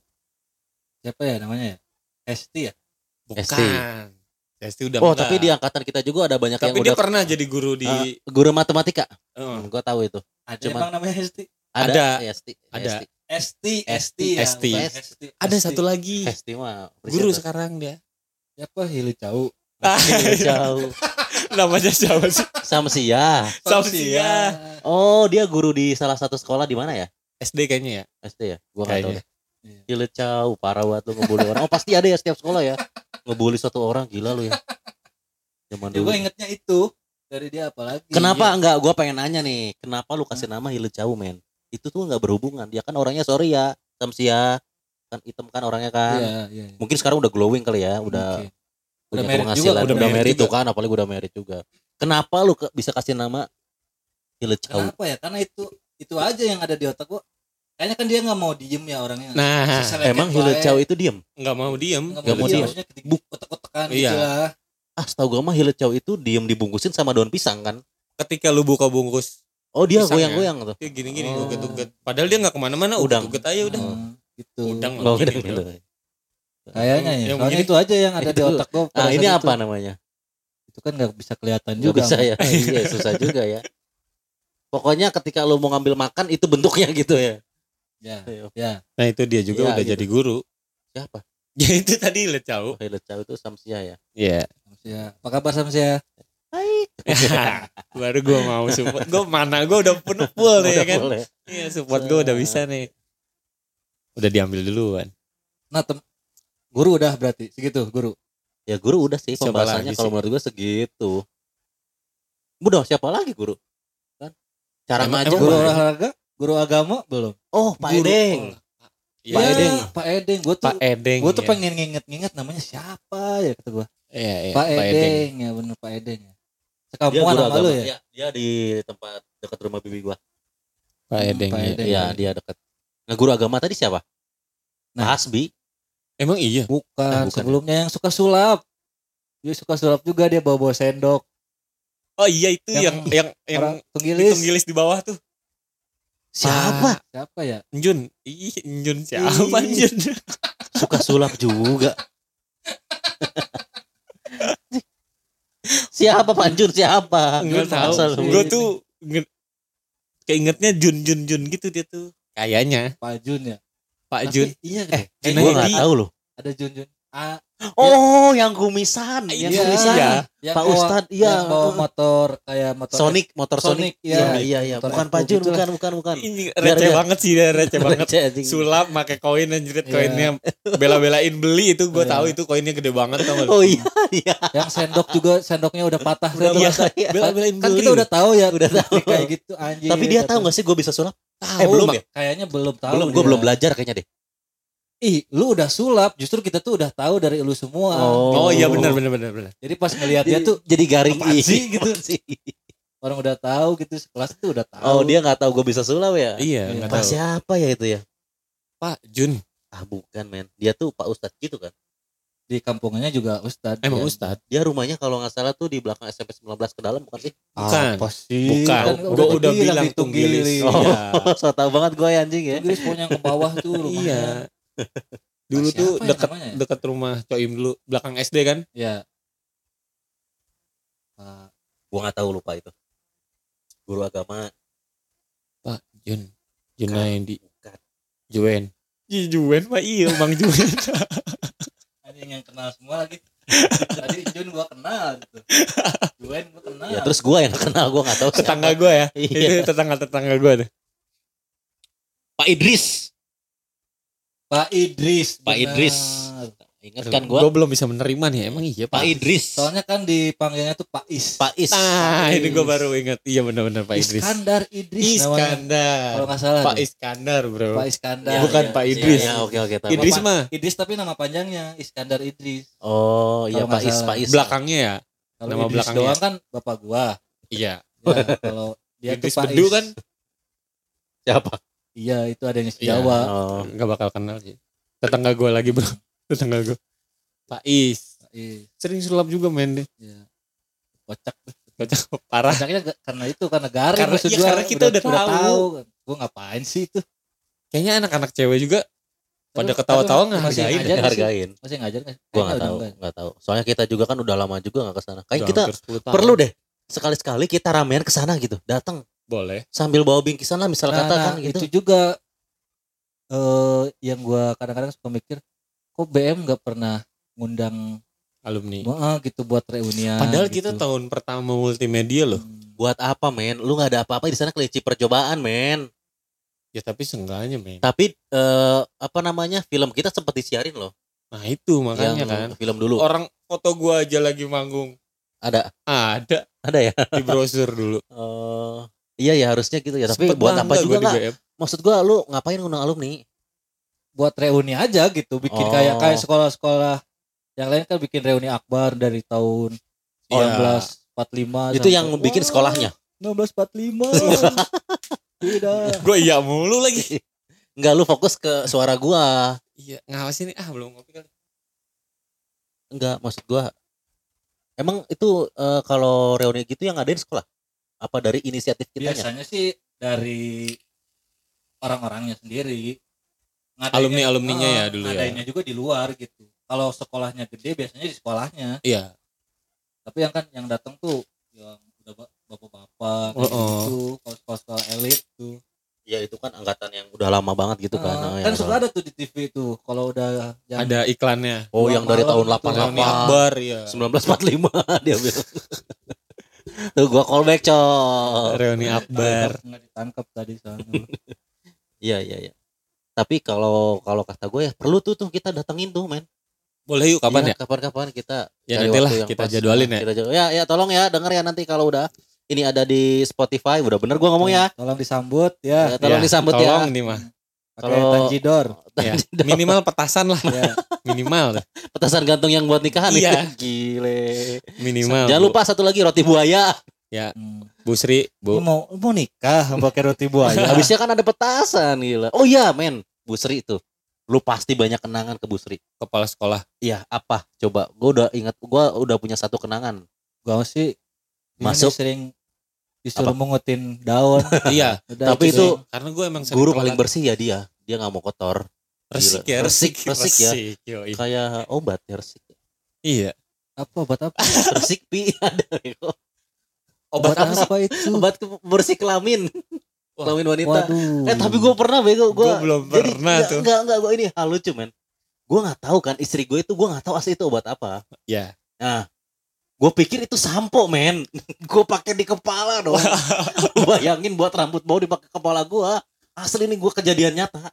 Siapa ya namanya ya? Esti ya? bukan. ST. ST udah Oh, enggak. tapi di angkatan kita juga ada banyak tapi yang dia udah pernah jadi guru di eh, guru matematika. Eh, Hmm, gua tahu itu. Ada Cuman- emang namanya Esti? Ada. Esti. Ada. Esti. Esti, Esti, ya, ada satu lagi Esti mah guru sekarang dia Siapa Hili Cau? Iya, jauh. *laughs* namanya siapa sih Samsia. Samsia. Oh, dia guru di salah satu sekolah di mana ya? SD kayaknya ya SD ya? Gua nggak tahu. Iya. Gila cau, parah banget lu ngebully orang. Oh, pasti ada ya setiap sekolah ya. Ngebully satu orang gila lu ya. Zaman Ya, dulu. gue ingetnya itu dari dia apalagi. Kenapa Iya. enggak gua pengen nanya nih, kenapa lu kasih nama Hile Cau, men? Itu tuh enggak berhubungan. Dia kan orangnya sorry ya, Samsia. Kan hitam kan orangnya kan. Iya, iya. iya. Mungkin sekarang udah glowing kali ya, udah punya Udah merit penghasilan, juga, udah, udah merit tuh kan, apalagi udah merit juga. Kenapa lu ke- bisa kasih nama Hile Cau? Kenapa ya? Karena itu itu aja yang ada di otak gua. Kayaknya kan dia nggak mau diem ya orangnya. nah Emang baik. Cau itu diem? nggak mau diem Nggak Nggak mau diem. maksudnya ketik otak-otakan Iya. gitu lah. Ah, setahu gua mah Hile Cau itu diem dibungkusin sama daun pisang kan? ketika lu buka bungkus Oh, dia ya? goyang-goyang tuh. kayak gini-gini Oh. uget-uget padahal dia nggak ke mana-mana Udang. uget aja udah Hmm, gitu. Udang Oh, gini, gitu. Kayaknya ya. Soalnya itu aja yang ada di otak gua. Ah, pada ini apa itu. namanya? Itu kan nggak bisa kelihatan Gak juga. bisa ya. *laughs* Iya, susah juga ya. Pokoknya ketika lu mau ngambil makan itu bentuknya gitu ya. Ya, Ayo. ya. nah itu dia juga Iya, udah gitu. jadi guru Siapa? *laughs* ya itu tadi le cau Oh, Hile Cau itu Samsia ya. Iya. Ya. Apa kabar Samsia? Baik. *laughs* baru gua mau support gua mana gua udah penuh full nih ya kan boleh. iya support gua udah bisa nih udah diambil duluan Nah, tem guru udah berarti segitu, guru. Ya guru udah sih Siapa pembahasannya kalau menurut gue segitu. Udah siapa lagi guru? Kan? Cara Emang- ngajar. Guru olahraga, guru agama belum? Oh, Pak Guru- Edeng. Iya, Pak Ya, Edeng. Pak Edeng. Gue tuh Pak Edeng gue tuh ya. pengen nginget-nginget namanya siapa ya kata gue. Iya, iya, Pak, Edeng. ya bener Pak Edeng ya. Sekampungan sama lu agama. ya? Dia, dia di tempat dekat rumah bibi gua. Pak Hmm, Edeng Pak ya. Edeng. Iya, dia dekat. Nah, guru agama tadi siapa? Nah. Pak Hasbi. Emang iya. Bukan, Eh, bukan. sebelumnya yang suka sulap. Dia suka sulap juga dia bawa-bawa sendok. Oh iya itu yang Yang- yang yang, tunggilis. tunggilis di bawah tuh. Siapa? Siapa ya? Njun. Ih, Njun siapa Ih. Njun? *laughs* Suka sulap juga. *laughs* siapa Panjur siapa? Enggak tahu. Gue tuh nge- keingetnya Jun Jun Jun gitu dia tuh. Kayaknya Pak Jun ya. Pak Jun. Iya, Eh, Jun Gue nggak tahu loh. ada Jun Jun. Ah, Oh, yang kumisan, yang Iya. kumisan. Yang Pak Ustad, iya. yang bawa motor kayak motor Sonic, motor Sonic. Sonic, Iya, iya. iya, iya. Motor Bukan F2 Panjur, gitu bukan, bukan, bukan. Ini Biar receh dia- banget sih dia receh *laughs* banget. Sulap pakai koin anjrit Iya. koinnya bela-belain beli itu gue Iya. tahu itu koinnya gede banget tau? Oh iya, iya. yang sendok juga sendoknya udah patah Udah patah, iya. Bela-belain kan beli. kita udah tahu ya Udah tahu. kayak gitu anjing Tapi dia tahu gak sih gue bisa sulap? tahu Eh, belum Mak. ya? kayaknya belum tahu belum, gue belum belajar kayaknya deh. Ih lu udah sulap justru kita tuh udah tahu dari lu semua Oh iya benar benar benar benar. jadi pas ngelihat dia tuh jadi garing ih, sih gitu? *laughs* sih? orang udah tahu gitu sekelas tuh udah tahu. Oh dia nggak tahu gue bisa sulap ya? Iya, Iya. nggak Pak tahu. siapa ya itu ya? Pak Jun. Ah bukan men, dia tuh Pak Ustadz gitu kan? di kampungnya juga Ustad. Emang ya. Ustad. Dia rumahnya kalau nggak salah tuh di belakang SMP 19 ke dalam bukan sih? Bukan. Apa sih? Bukan. Kan Gue udah bilang ditunggilis. tunggilis. Oh, Iya. *laughs* so tau banget gue anjing ya. Tunggilis yang ke bawah tuh *laughs* rumahnya. Iya. Dulu Siapa tuh ya deket namanya ya? rumah Coim dulu belakang SD kan? Ya. Pak Gue nggak tahu lupa itu. Guru agama Pak Jun. Junaidi. Juen. Ih, Juen Pak iya Bang Juen. anjing *laughs* yang kenal semua lagi. Tadi Jun gua kenal gitu. Juen gua kenal. Ya terus gue yang kenal gue nggak tahu siapa. tetangga gue ya. *laughs* Iya. Itu tetangga-tetangga gue tuh. Pak Idris. Pak Idris. Pak benar. Idris. Ingat kan gue? Gue belum bisa menerima nih. Emang iya Pak Idris. Soalnya kan dipanggilnya tuh Pak Is. Pak Is. Nah, Pak ini gue Is. baru ingat. Iya benar-benar Pak Idris. Iskandar Idris namanya. Kalau Iskandar. nggak salah. Pak. Iskandar, Bro. Pak Iskandar. Bukan ya. Pak Iya, Idris. iya. Ya, oke oke tahu. Idris mah Idris tapi nama panjangnya Iskandar Idris. Oh iya Pak Is. Pak Is. belakangnya ya. Kalau Nama Idris belakangnya. doang kan bapak gua. Iya. Ya, kalau dia Idris tuh Pak Bedu Is. kan Siapa? Iya, itu adanya si Iya. Jawa. Oh. nggak bakal kenal sih. Tetangga gue lagi bro. *laughs* Tetangga gue. Pak Is. Pak Is. Sering sulap juga men deh. Iya. Kocak. Kocak parah. Kocaknya karena itu karena garing Karena- iya, gua. karena kita udah tahu. Gua ngapain sih itu? Kayaknya anak-anak cewek juga pada ketawa-tawa masih ngehargain. ngajar nggak sih? Hargain. Masih ngajar nggak? Gue Kayaknya nggak udah tahu, enggak. nggak tahu. Soalnya kita juga kan udah lama juga nggak ke sana. Kayak Udah kita hampir 10 tahun. perlu deh sekali-sekali kita ramean ke sana gitu. Datang Boleh. sambil bawa bingkisan lah misal Nah, kata nah, kan gitu. itu juga eh yang gua kadang-kadang suka mikir kok BM nggak pernah ngundang Alumni. Wah, gitu buat reunian. Padahal gitu. kita tahun pertama multimedia loh. Hmm. Buat apa men? Lu nggak ada apa-apa di sana kelinci percobaan men. Ya tapi seenggaknya men. Tapi eh, apa namanya film kita sempat disiarin loh. Nah itu makanya yang kan. film dulu. Orang foto gua aja lagi manggung. Ada Ada ada ya. di brosur dulu. Eh, iya ya harusnya gitu ya. Tapi Sempet buat apa juga? BM. Maksud gua lu ngapain ngundang alumni? buat reuni aja gitu bikin Oh. kayak kayak sekolah-sekolah yang lain kan bikin reuni akbar dari tahun Iya. 1945 Itu sampai- yang bikin Wah, sekolahnya. 1945 tidak Gua iya mulu lagi. *laughs* Enggak lu fokus ke suara gua. Iya, ngawas ini ah belum ngopi kali. Enggak, maksud gua Emang itu eh, kalau reuni gitu yang ngadain sekolah? Apa dari inisiatif kitanya? biasanya sih dari orang-orangnya sendiri Alumni-alumninya Ah, ya dulu ya. ngadainnya juga di luar gitu kalau sekolahnya gede biasanya di sekolahnya Iya. tapi yang kan yang datang tuh yang udah ba- bapak-bapak Oh, oh. gitu kalau sekolah-sekolah elit tuh Ya itu kan angkatan yang udah lama banget gitu kan. Ah, Ah, kan yang- suka ada tuh di TV tuh kalau udah jam Ada iklannya. Oh, yang dari tahun itu. 88. Reuni Akbar ya. 1945 *laughs* dia bilang. Tuh gua callback, Cok. Reuni Akbar. nggak ditangkap tadi soalnya *laughs* Iya, iya, iya. Tapi kalau kalau kata gue ya perlu tuh tuh kita datengin tuh, men. Boleh yuk kapan Iya, ya? Kapan-kapan kita Ya cari nantilah waktu yang kita pas. jadwalin ya. Kita jadwal- ya, ya tolong ya denger ya nanti kalau udah ini ada di Spotify, udah bener gua ngomong ya. tolong disambut ya Ya, tolong Ya, disambut tolong ya. nih mah. Pakai Kalau- tanjidor *laughs* Ya, minimal petasan lah. ya Minimal. Petasan gantung yang buat nikahan Iya. Gile. Minimal. Jangan Bu. lupa satu lagi roti buaya. Hmm. Bu Sri, Bu. mau mau nikah pakai roti buaya *laughs* Habisnya kan ada petasan gila. Oh iya, men. Busri itu. Lu pasti banyak kenangan ke Busri. Kepala sekolah. Iya, apa? Coba. Gua udah ingat gua udah punya satu kenangan. gua sih Masuk. sering disuruh mengutin daun *laughs* iya. Udah Tapi itu sering. Karena gue emang Guru telat. paling bersih ya dia. Dia nggak mau kotor. Resik Gila. ya, Resik, resik ya. yoi. Kayak obat ya resik. Iya. apa buat apa *laughs* Resik pi *laughs* ada Bego. buat Obat apa apa itu Obat ke- bersih kelamin. Wah. Kelamin wanita. waduh Eh tapi gue pernah bego gue. Belum pernah enggak, tuh. Enggak enggak gue ini hal lucu men. Gue nggak tahu kan istri gue itu gue nggak tahu asli itu obat apa. Ya. Nah, gue pikir itu sampo men. *laughs* gue pakai di kepala dong. *laughs* Bayangin buat rambut bau dipakai kepala gue. Asli ini gue kejadian nyata.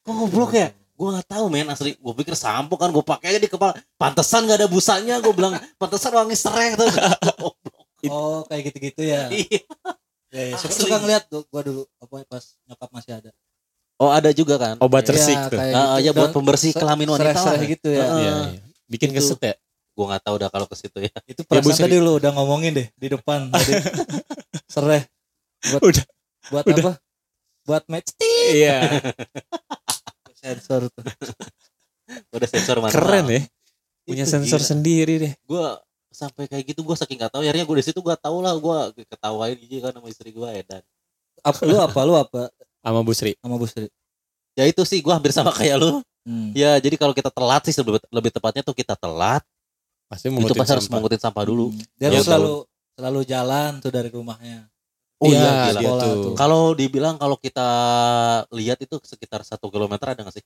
Kok goblok ya? Gue nggak tahu men asli. Gue pikir sampo kan gue pakai aja di kepala. Pantesan nggak ada busanya. Gue bilang pantesan wangi serai tuh. *laughs* oh kayak gitu-gitu ya Iya. ya, ya. suka, suka ngeliat tuh gua dulu apa pas nyokap masih ada oh ada juga kan. Obat Iya. resik Ya, tuh. Ah, ya buat Dan pembersih kelamin wanita lah. gitu ya Heeh. Iya, iya. Bikin Itu. keset ya? Gue nggak tahu dah kalau ke situ ya. itu Ya, perasaan Sri. tadi lu udah ngomongin deh di depan *laughs* tadi sereh buat Udah. buat Udah. apa buat match Iya. sensor tuh udah sensor mantap Keren ya. Punya Itu sensor gila. sendiri deh. gue sampai kayak gitu gue saking gak tahu akhirnya gue di situ gue tau lah gue ketawain gitu kan sama istri gue Edan apa lu apa lu apa Sama Bu Sri. sama Bu Sri ya itu sih gue hampir sama kayak lu hmm. ya jadi kalau kita telat sih lebih, lebih tepatnya tuh kita telat Pasti itu pas harus sampah. mengutin sampah dulu Hmm. dia Ya, selalu selalu jalan tuh dari rumahnya oh Iya, iya gila tuh. tuh. kalau dibilang kalau kita lihat itu sekitar satu kilometer ada gak sih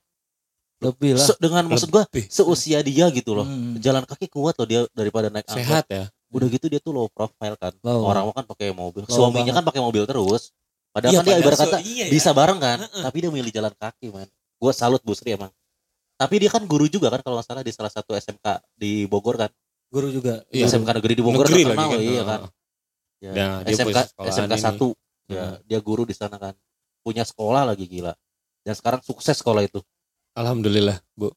lebih lah Se- dengan maksud gue Lebih. seusia dia gitu loh Hmm. jalan kaki kuat loh dia daripada naik angkot Sehat ya. udah gitu dia tuh low profile kan Low. orang kan pakai mobil Low suaminya banget. kan pakai mobil terus padahal Iya, kan dia ibarat so- kata iya ya. bisa bareng kan Heeh. tapi dia milih jalan kaki man gue salut Bu Sri emang tapi dia kan guru juga kan kalau nggak salah di salah satu SMK di Bogor kan guru juga Iya. SMK negeri di Bogor Negeri terkenal lagi kan. iya kan ya. Nah, dia SMK SMK satu ya Hmm. dia guru di sana kan punya sekolah lagi gila dan sekarang sukses sekolah itu Alhamdulillah, Bu.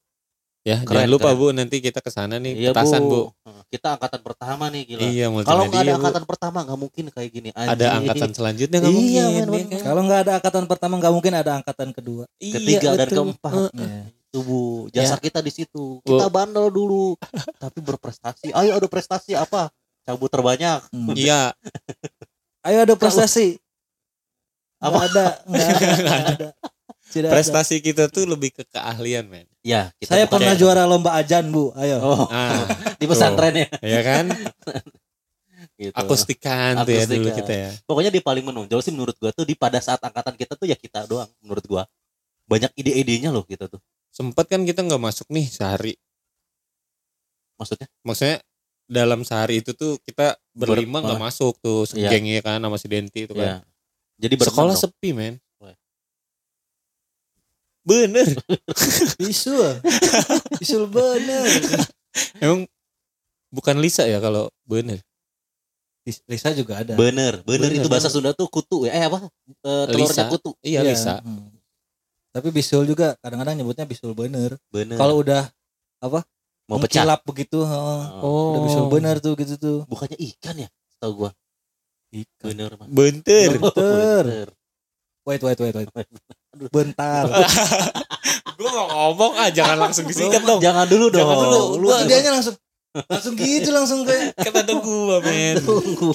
Ya, Keren, jangan lupa keren. Bu nanti kita ke sana nih, iya petasan, Bu. Heeh, kita angkatan pertama nih gila Iya, kalau nggak ada Bu. angkatan pertama nggak mungkin kayak gini ada anjing. angkatan selanjutnya nggak Iya, mungkin ya kan? kalau nggak ada angkatan pertama nggak mungkin ada angkatan kedua Iya, ketiga dan betul. keempat Heeh. Iya. itu bu jasa kita di situ. Kita bandel dulu. *laughs* Tapi berprestasi. Ayo ada prestasi apa? Cabut terbanyak. Hmm. *laughs* Iya, ayo ada prestasi. Apa? *laughs* Nggak ada nggak ada, nggak ada. Tidak ada. prestasi kita tuh lebih ke keahlian, men. ya kita saya pernah juara lomba ajan bu. Ayo. Oh. Ah, di pesantren ya? Ya kan? gitu. Akustikan tuh ya dulu kita ya. pokoknya di paling menonjol sih menurut gua tuh di pada saat angkatan kita tuh ya kita doang menurut gua. Banyak ide-idenya loh kita tuh Sempet kan kita nggak masuk nih sehari. maksudnya Maksudnya dalam sehari itu tuh kita berlima nggak masuk tuh Iya. gengnya kan sama si Denti itu kan. jadi berenam Sekolah dong. sepi, men. Wah. Bener. *laughs* bisul bisul bener Emang bukan Lisa ya kalau bener. Lisa juga ada bener bener Bener. itu bahasa Sunda tuh kutu ya eh apa Eh, telurnya Lisa. kutu Iya, Lisa. hmm. Tapi bisul juga kadang-kadang nyebutnya bisul bener bener kalau udah mau pecah begitu heeh. oh. udah bisul bener tuh gitu tuh bukannya ikan ya tahu gua bener Mas. Bentar. Bener. Bener. wait wait wait wait bentar *laughs* Gue mau ngomong ah jangan langsung disikat dong. jangan dulu dong Jangan dulu. lu Gua dianya langsung langsung gitu langsung kayak Kata dong gua men. tunggu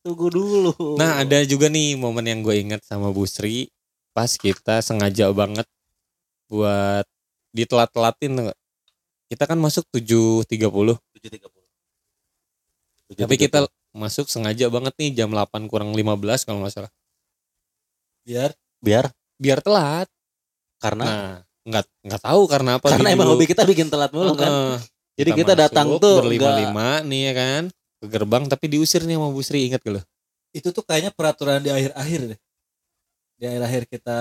tunggu dulu Nah ada juga nih momen yang gue ingat sama Bu Sri pas kita sengaja banget buat ditelat-telatin? Kita kan masuk 7.30 tapi kita masuk sengaja banget nih jam 8 kurang 15 kalau nggak salah. biar biar Biar telat. karena Nah nggak nggak tahu karena apa. karena emang dulu. hobi kita bikin telat mulu kan Heeh. jadi kita, datang masuk tuh enggak berlima-lima nih ya kan ke gerbang tapi diusir nih sama Bu Sri ingat gak lo? itu tuh kayaknya peraturan di akhir-akhir deh di akhir-akhir kita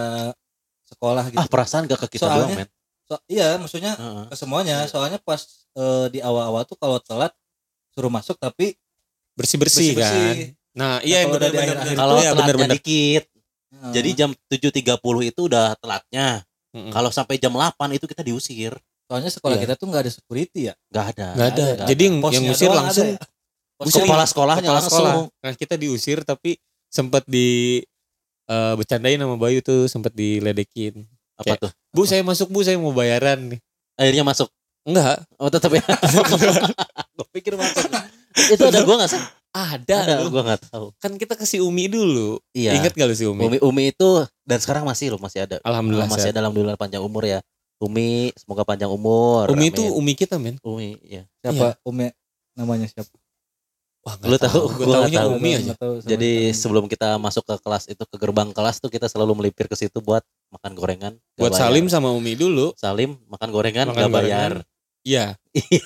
sekolah gitu ah perasaan gak ke kita Soalnya- doang men So- iya maksudnya Heeh. ke semuanya soalnya pas eh, di awal-awal tuh kalau telat suruh masuk tapi Bersih-bersih kan. bersih-bersih. Nah, iya di benar-benar. kalau ya telatnya benar-benar. dikit Heeh. jadi jam 7.30 itu udah telatnya Mm-mm. kalau sampai jam 8 itu kita diusir soalnya sekolah Iya. kita tuh nggak ada security ya nggak ada Nggak ada. nggak Jadi yang, Posnya yang ngusir langsung ada ya? Kepala sekolahnya kepala langsung sekolah. Nah, kita diusir tapi sempat di eh, bercandain sama Bayu tuh sempat diledekin. apa Kayak- tuh? Bu, saya masuk Bu, saya mau bayaran nih. akhirnya masuk? Enggak, oh tetap ya? *laughs* Gue pikir masuk. Itu ada gua nggak sih ada. ada gua nggak tahu. Kan kita ke si Umi dulu. iya. Ingat gak lu si Umi? Umi Umi itu dan sekarang masih loh masih ada. Alhamdulillah masih ada alhamdulillah panjang umur ya. Umi semoga panjang umur. Umi Amin. itu Umi kita, men. Umi ya siapa? Umi namanya siapa Wah, Lu tahu, Gue gua tahunya tahu. Umi aja. Tahu jadi sekali. sebelum kita masuk ke kelas itu ke gerbang kelas tuh kita selalu melipir ke situ buat makan gorengan Buat bayar. Salim sama Umi dulu. Salim makan gorengan Makan nggak gorengan. bayar Iya.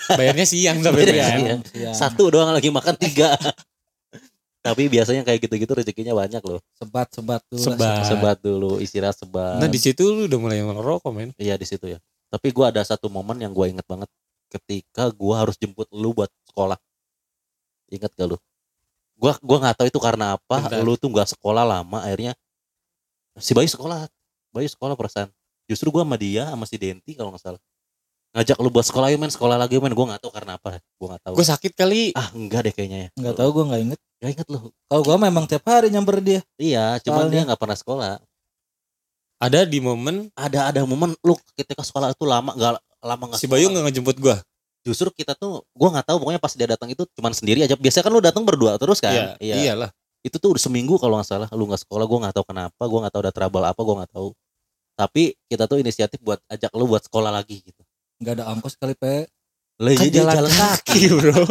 Bayarnya siang tapi kan. siang. Siang. satu doang lagi makan tiga *laughs* tapi biasanya kayak gitu-gitu rezekinya banyak loh sebat sebat tuh Sebat. sebat dulu istirahat sebat Nah, di situ lu udah mulai ngerokok, men. iya di situ ya tapi gua ada satu momen yang gua inget banget ketika gua harus jemput lu buat sekolah inget gak lu? Gua gua nggak tahu itu karena apa. Bentar. lu tuh nggak sekolah lama akhirnya si Bayu sekolah. Bayu sekolah perasaan. Justru gua sama dia sama si Denti kalau nggak salah. Ngajak lu buat sekolah yuk men. Sekolah lagi men. Gue nggak tahu karena apa. Gue nggak tahu. Gue sakit kali. Ah enggak deh kayaknya ya. Nggak tahu gue nggak inget. Gak inget lu. Kalau gue memang tiap hari nyamper dia. Iya cuman Soalnya- dia nggak pernah sekolah. Ada di momen ada ada momen lu ketika sekolah itu lama nggak lama nggak si Bayu nggak ngejemput gue justru kita tuh gue nggak tahu pokoknya pas dia datang itu cuman sendiri aja. Biasanya kan lu datang berdua terus kan? Iya iyalah. Itu tuh udah seminggu kalau nggak salah lu nggak sekolah gue nggak tahu kenapa gue nggak tahu ada trouble apa gue nggak tahu. Tapi kita tuh inisiatif buat ajak lu buat sekolah lagi gitu. Nggak ada ongkos kali pe. Lah Kan iya, dia jalan jalan kaki. bro.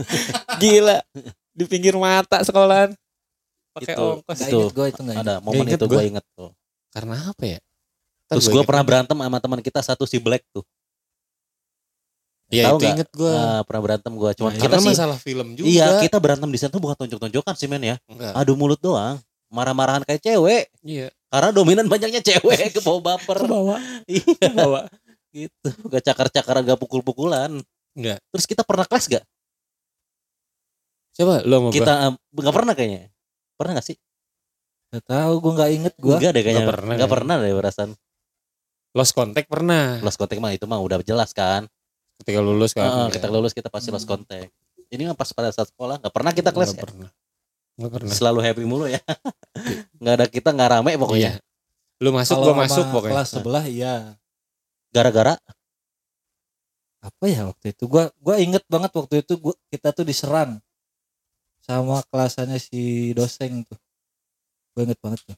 *laughs* Gila. Di pinggir mata sekolahan. Pakai Itu. ongkos. Itu. inget gue itu nggak inget. ada momen inget itu gua. gue inget tuh. Karena apa ya? Ntar terus gua gue pernah berantem sama teman kita satu si Black tuh ya tahu itu nggak? inget gue Ah, pernah berantem gue cuman Nah, kita karena sih masalah film juga. Iya kita berantem di sana tuh bukan tonjok-tonjokan sih men ya. Enggak. adu mulut doang. Marah-marahan kayak cewek. Iya. Karena dominan banyaknya cewek ke bawah baper. Bawa *laughs* iya. Bawa gitu. Gak cakar-cakaran gak pukul-pukulan. Enggak. terus kita pernah kelas gak? Coba lu sama gua. kita em, nggak pernah kayaknya. Pernah gak sih? Nggak tahu gue nggak inget gue Enggak deh kayaknya. Nggak pernah nggak kayaknya. pernah deh perasaan. Lost contact pernah. Lost contact mah itu mah udah jelas kan ketika lulus kan? Heeh, Iya. kita lulus kita pasti lost contact. Ini mah pas pada saat sekolah nggak pernah kita kelas Nggak ya? pernah. Nggak pernah. Selalu happy mulu ya. *laughs* Nggak ada kita nggak rame pokoknya. Iya. Lu masuk gua sama masuk pokoknya. kelas sebelah iya. Gara-gara? Apa ya waktu itu? Gue gue inget banget waktu itu gua, kita tuh diserang sama kelasannya si dosen tuh. Gue inget banget tuh.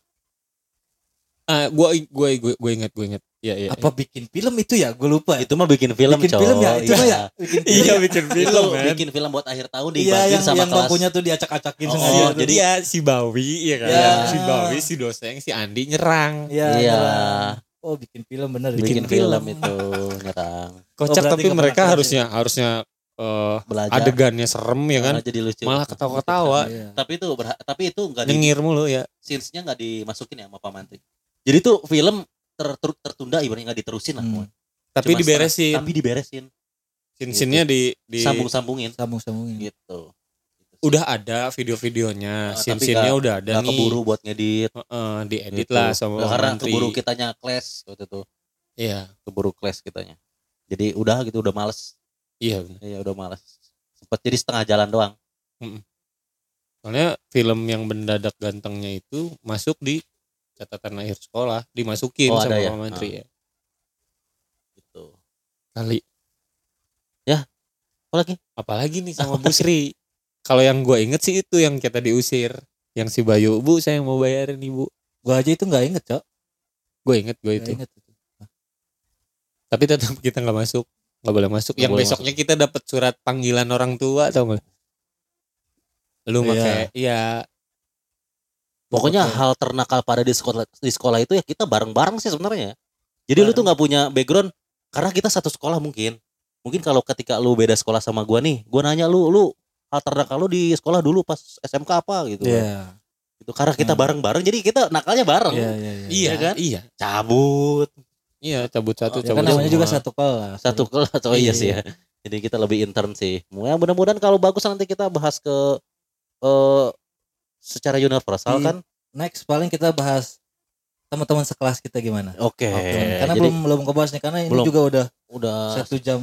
Ah gua gua gua, gua ingat gua ingat iya iya apa bikin film itu ya gue lupa ya itu mah bikin film bikin cowok film ya itu mah ya bikin *laughs* film iya ya? bikin itu film man. bikin film buat akhir tahun iya dibantuin yang sama yang kelas bangkunya tuh diacak-acakin Oh, sengaja Iya, tuh. jadi ya si Bawi ya kan. Iya. Si Bawi, si Doseng, si Andi nyerang. iya iya nyerang. oh bikin film bener bikin, Bikin film, film. itu nyerang Kocak berarti tapi mereka pernah kelas harusnya harusnya eh, belajar adegannya serem ya kan. malah jadi lucu Malah ketawa-ketawa, Iya. tapi itu tapi itu nggak di nyengir mulu ya. scenes-nya nggak dimasukin ya sama Pak Mantri jadi tuh film ter- ter- tertunda ibaratnya nggak diterusin lah Hmm. Tapi Cuma diberesin. setengah- tapi diberesin. Scene-scene-nya di di sambung-sambungin. Sambung-sambungin. Gitu. Udah ada video-videonya, Ah, scene-scene-nya nggak- udah ada nggak nih. keburu buat ngedit. Heeh, diedit gitu. lah sama Nah, karena Mantri. keburu kitanya clash waktu itu. Iya, keburu clash kitanya. Jadi udah gitu udah males. Iya bener. iya udah males. Sempat jadi setengah jalan doang. Soalnya film yang mendadak gantengnya itu masuk di catatan akhir sekolah, dimasukin Oh, sama ya? Pak Mantri ya. gitu. Kali. apa lagi? Apalagi nih sama *laughs* Bu Sri. Kalau yang gue inget sih itu yang kita diusir yang si Bayu bu saya mau bayarin ibu. Gue aja itu nggak inget cok. Gue inget gue itu. inget itu. tapi tetap kita nggak masuk. Nggak boleh masuk. Nggak yang boleh besoknya kita dapat surat panggilan orang tua tau nggak? Lu Iya. pakai iya pokoknya Oke. hal ternakal pada di sekolah di sekolah itu ya kita bareng-bareng sih sebenarnya jadi lu tuh nggak punya background karena kita satu sekolah mungkin mungkin kalau ketika lu beda sekolah sama gua nih gua nanya lu lu hal ternakal lu di sekolah dulu pas SMK apa gitu Iya. itu karena kita Hmm. bareng-bareng jadi kita nakalnya bareng Iya, iya, iya. iya kan? iya cabut iya cabut satu Ya cabut kan namanya semua. juga satu kelas. satu kelas oh iya Iya. sih ya jadi kita lebih intern sih ya mudah-mudahan kalau bagus nanti kita bahas ke eh secara universal Iya. kan Next paling kita bahas teman-teman sekelas kita gimana. oke Karena jadi belum belum kebahas nih karena ini belum. juga udah udah satu jam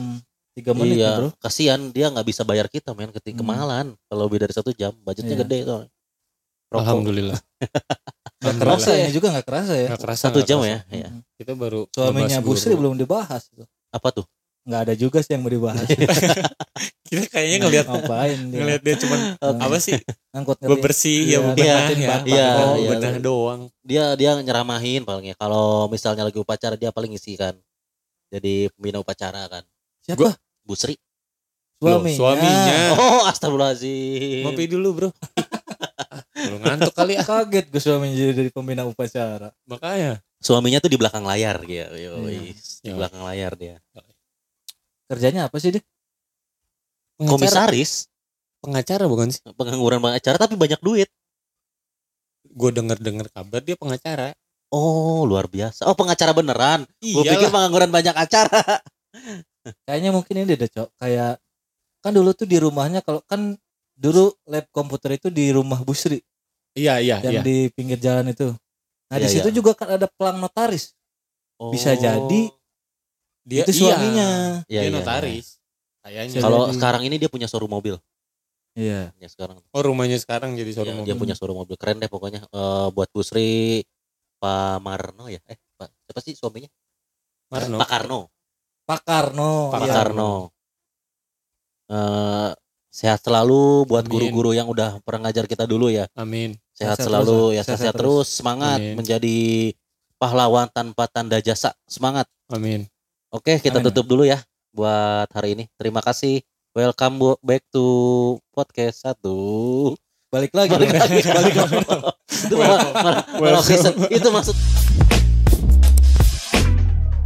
tiga menit iya bro. kasihan dia nggak bisa bayar kita men ketika Hmm. kemahalan kalau lebih dari satu jam budgetnya Iya. gede soalnya Rokok alhamdulillah *laughs* Nggak Kerasa ya? ini juga nggak kerasa ya. nggak kerasa satu nggak jam kerasa. ya Iya. Kita baru Suaminya Bu Sri belum dibahas. tuh. apa tuh Nggak ada juga sih yang mau dibahas. *laughs* kita kayaknya ngelihat ngapain dia. ngelihat dia cuman apa sih ngangkut bebersih ya Iya, bebenah ngeliatin ya. Iya, oh iya. bebenah doang dia dia nyeramahin palingnya kalau misalnya lagi upacara dia paling ngisi kan jadi pembina upacara kan Siapa? Bu Sri Suaminya. suaminya. oh astagfirullahaladzim ngopi dulu bro *laughs* lu ngantuk kali ah *laughs* Kaget gue suaminya jadi dari pembina upacara. makanya suaminya tuh di belakang layar Iya. di Iya. belakang layar dia Kerjanya apa sih dia? pengacara, komisaris pengacara bukan sih pengangguran pengacara tapi banyak duit gue denger dengar kabar dia pengacara oh luar biasa oh pengacara beneran gue pikir pengangguran banyak acara Kayaknya mungkin ini deh cok. Kayak kan dulu tuh di rumahnya kalau kan dulu lab komputer itu di rumah Bu Sri iya iya yang iya di pinggir jalan itu. Nah di Iya, situ iya. juga kan ada pelang notaris. Oh. Bisa jadi dia itu suaminya Iya, dia iya, notaris kayaknya Bisa Kalau sekarang ini dia punya showroom mobil. iya Ya sekarang. oh rumahnya sekarang jadi Iya, showroom dia mobil. punya showroom mobil keren deh pokoknya. Eh, buat Bu Sri Pak Marno ya. Eh, Pak siapa sih suaminya? Marno Pak Karno. Pak Karno Pak Pak iya. Karno. Eh, sehat selalu buat guru-guru yang udah pernah ngajar kita dulu ya. amin Sehat, Sehat selalu terus, ya, sehat sehat, terus. Semangat Amin. menjadi pahlawan tanpa tanda jasa. Semangat. amin Oke, kita Amin. tutup dulu ya buat hari ini. Terima kasih. Welcome back to podcast satu. balik lagi Balik lagi. *laughs* balik lagi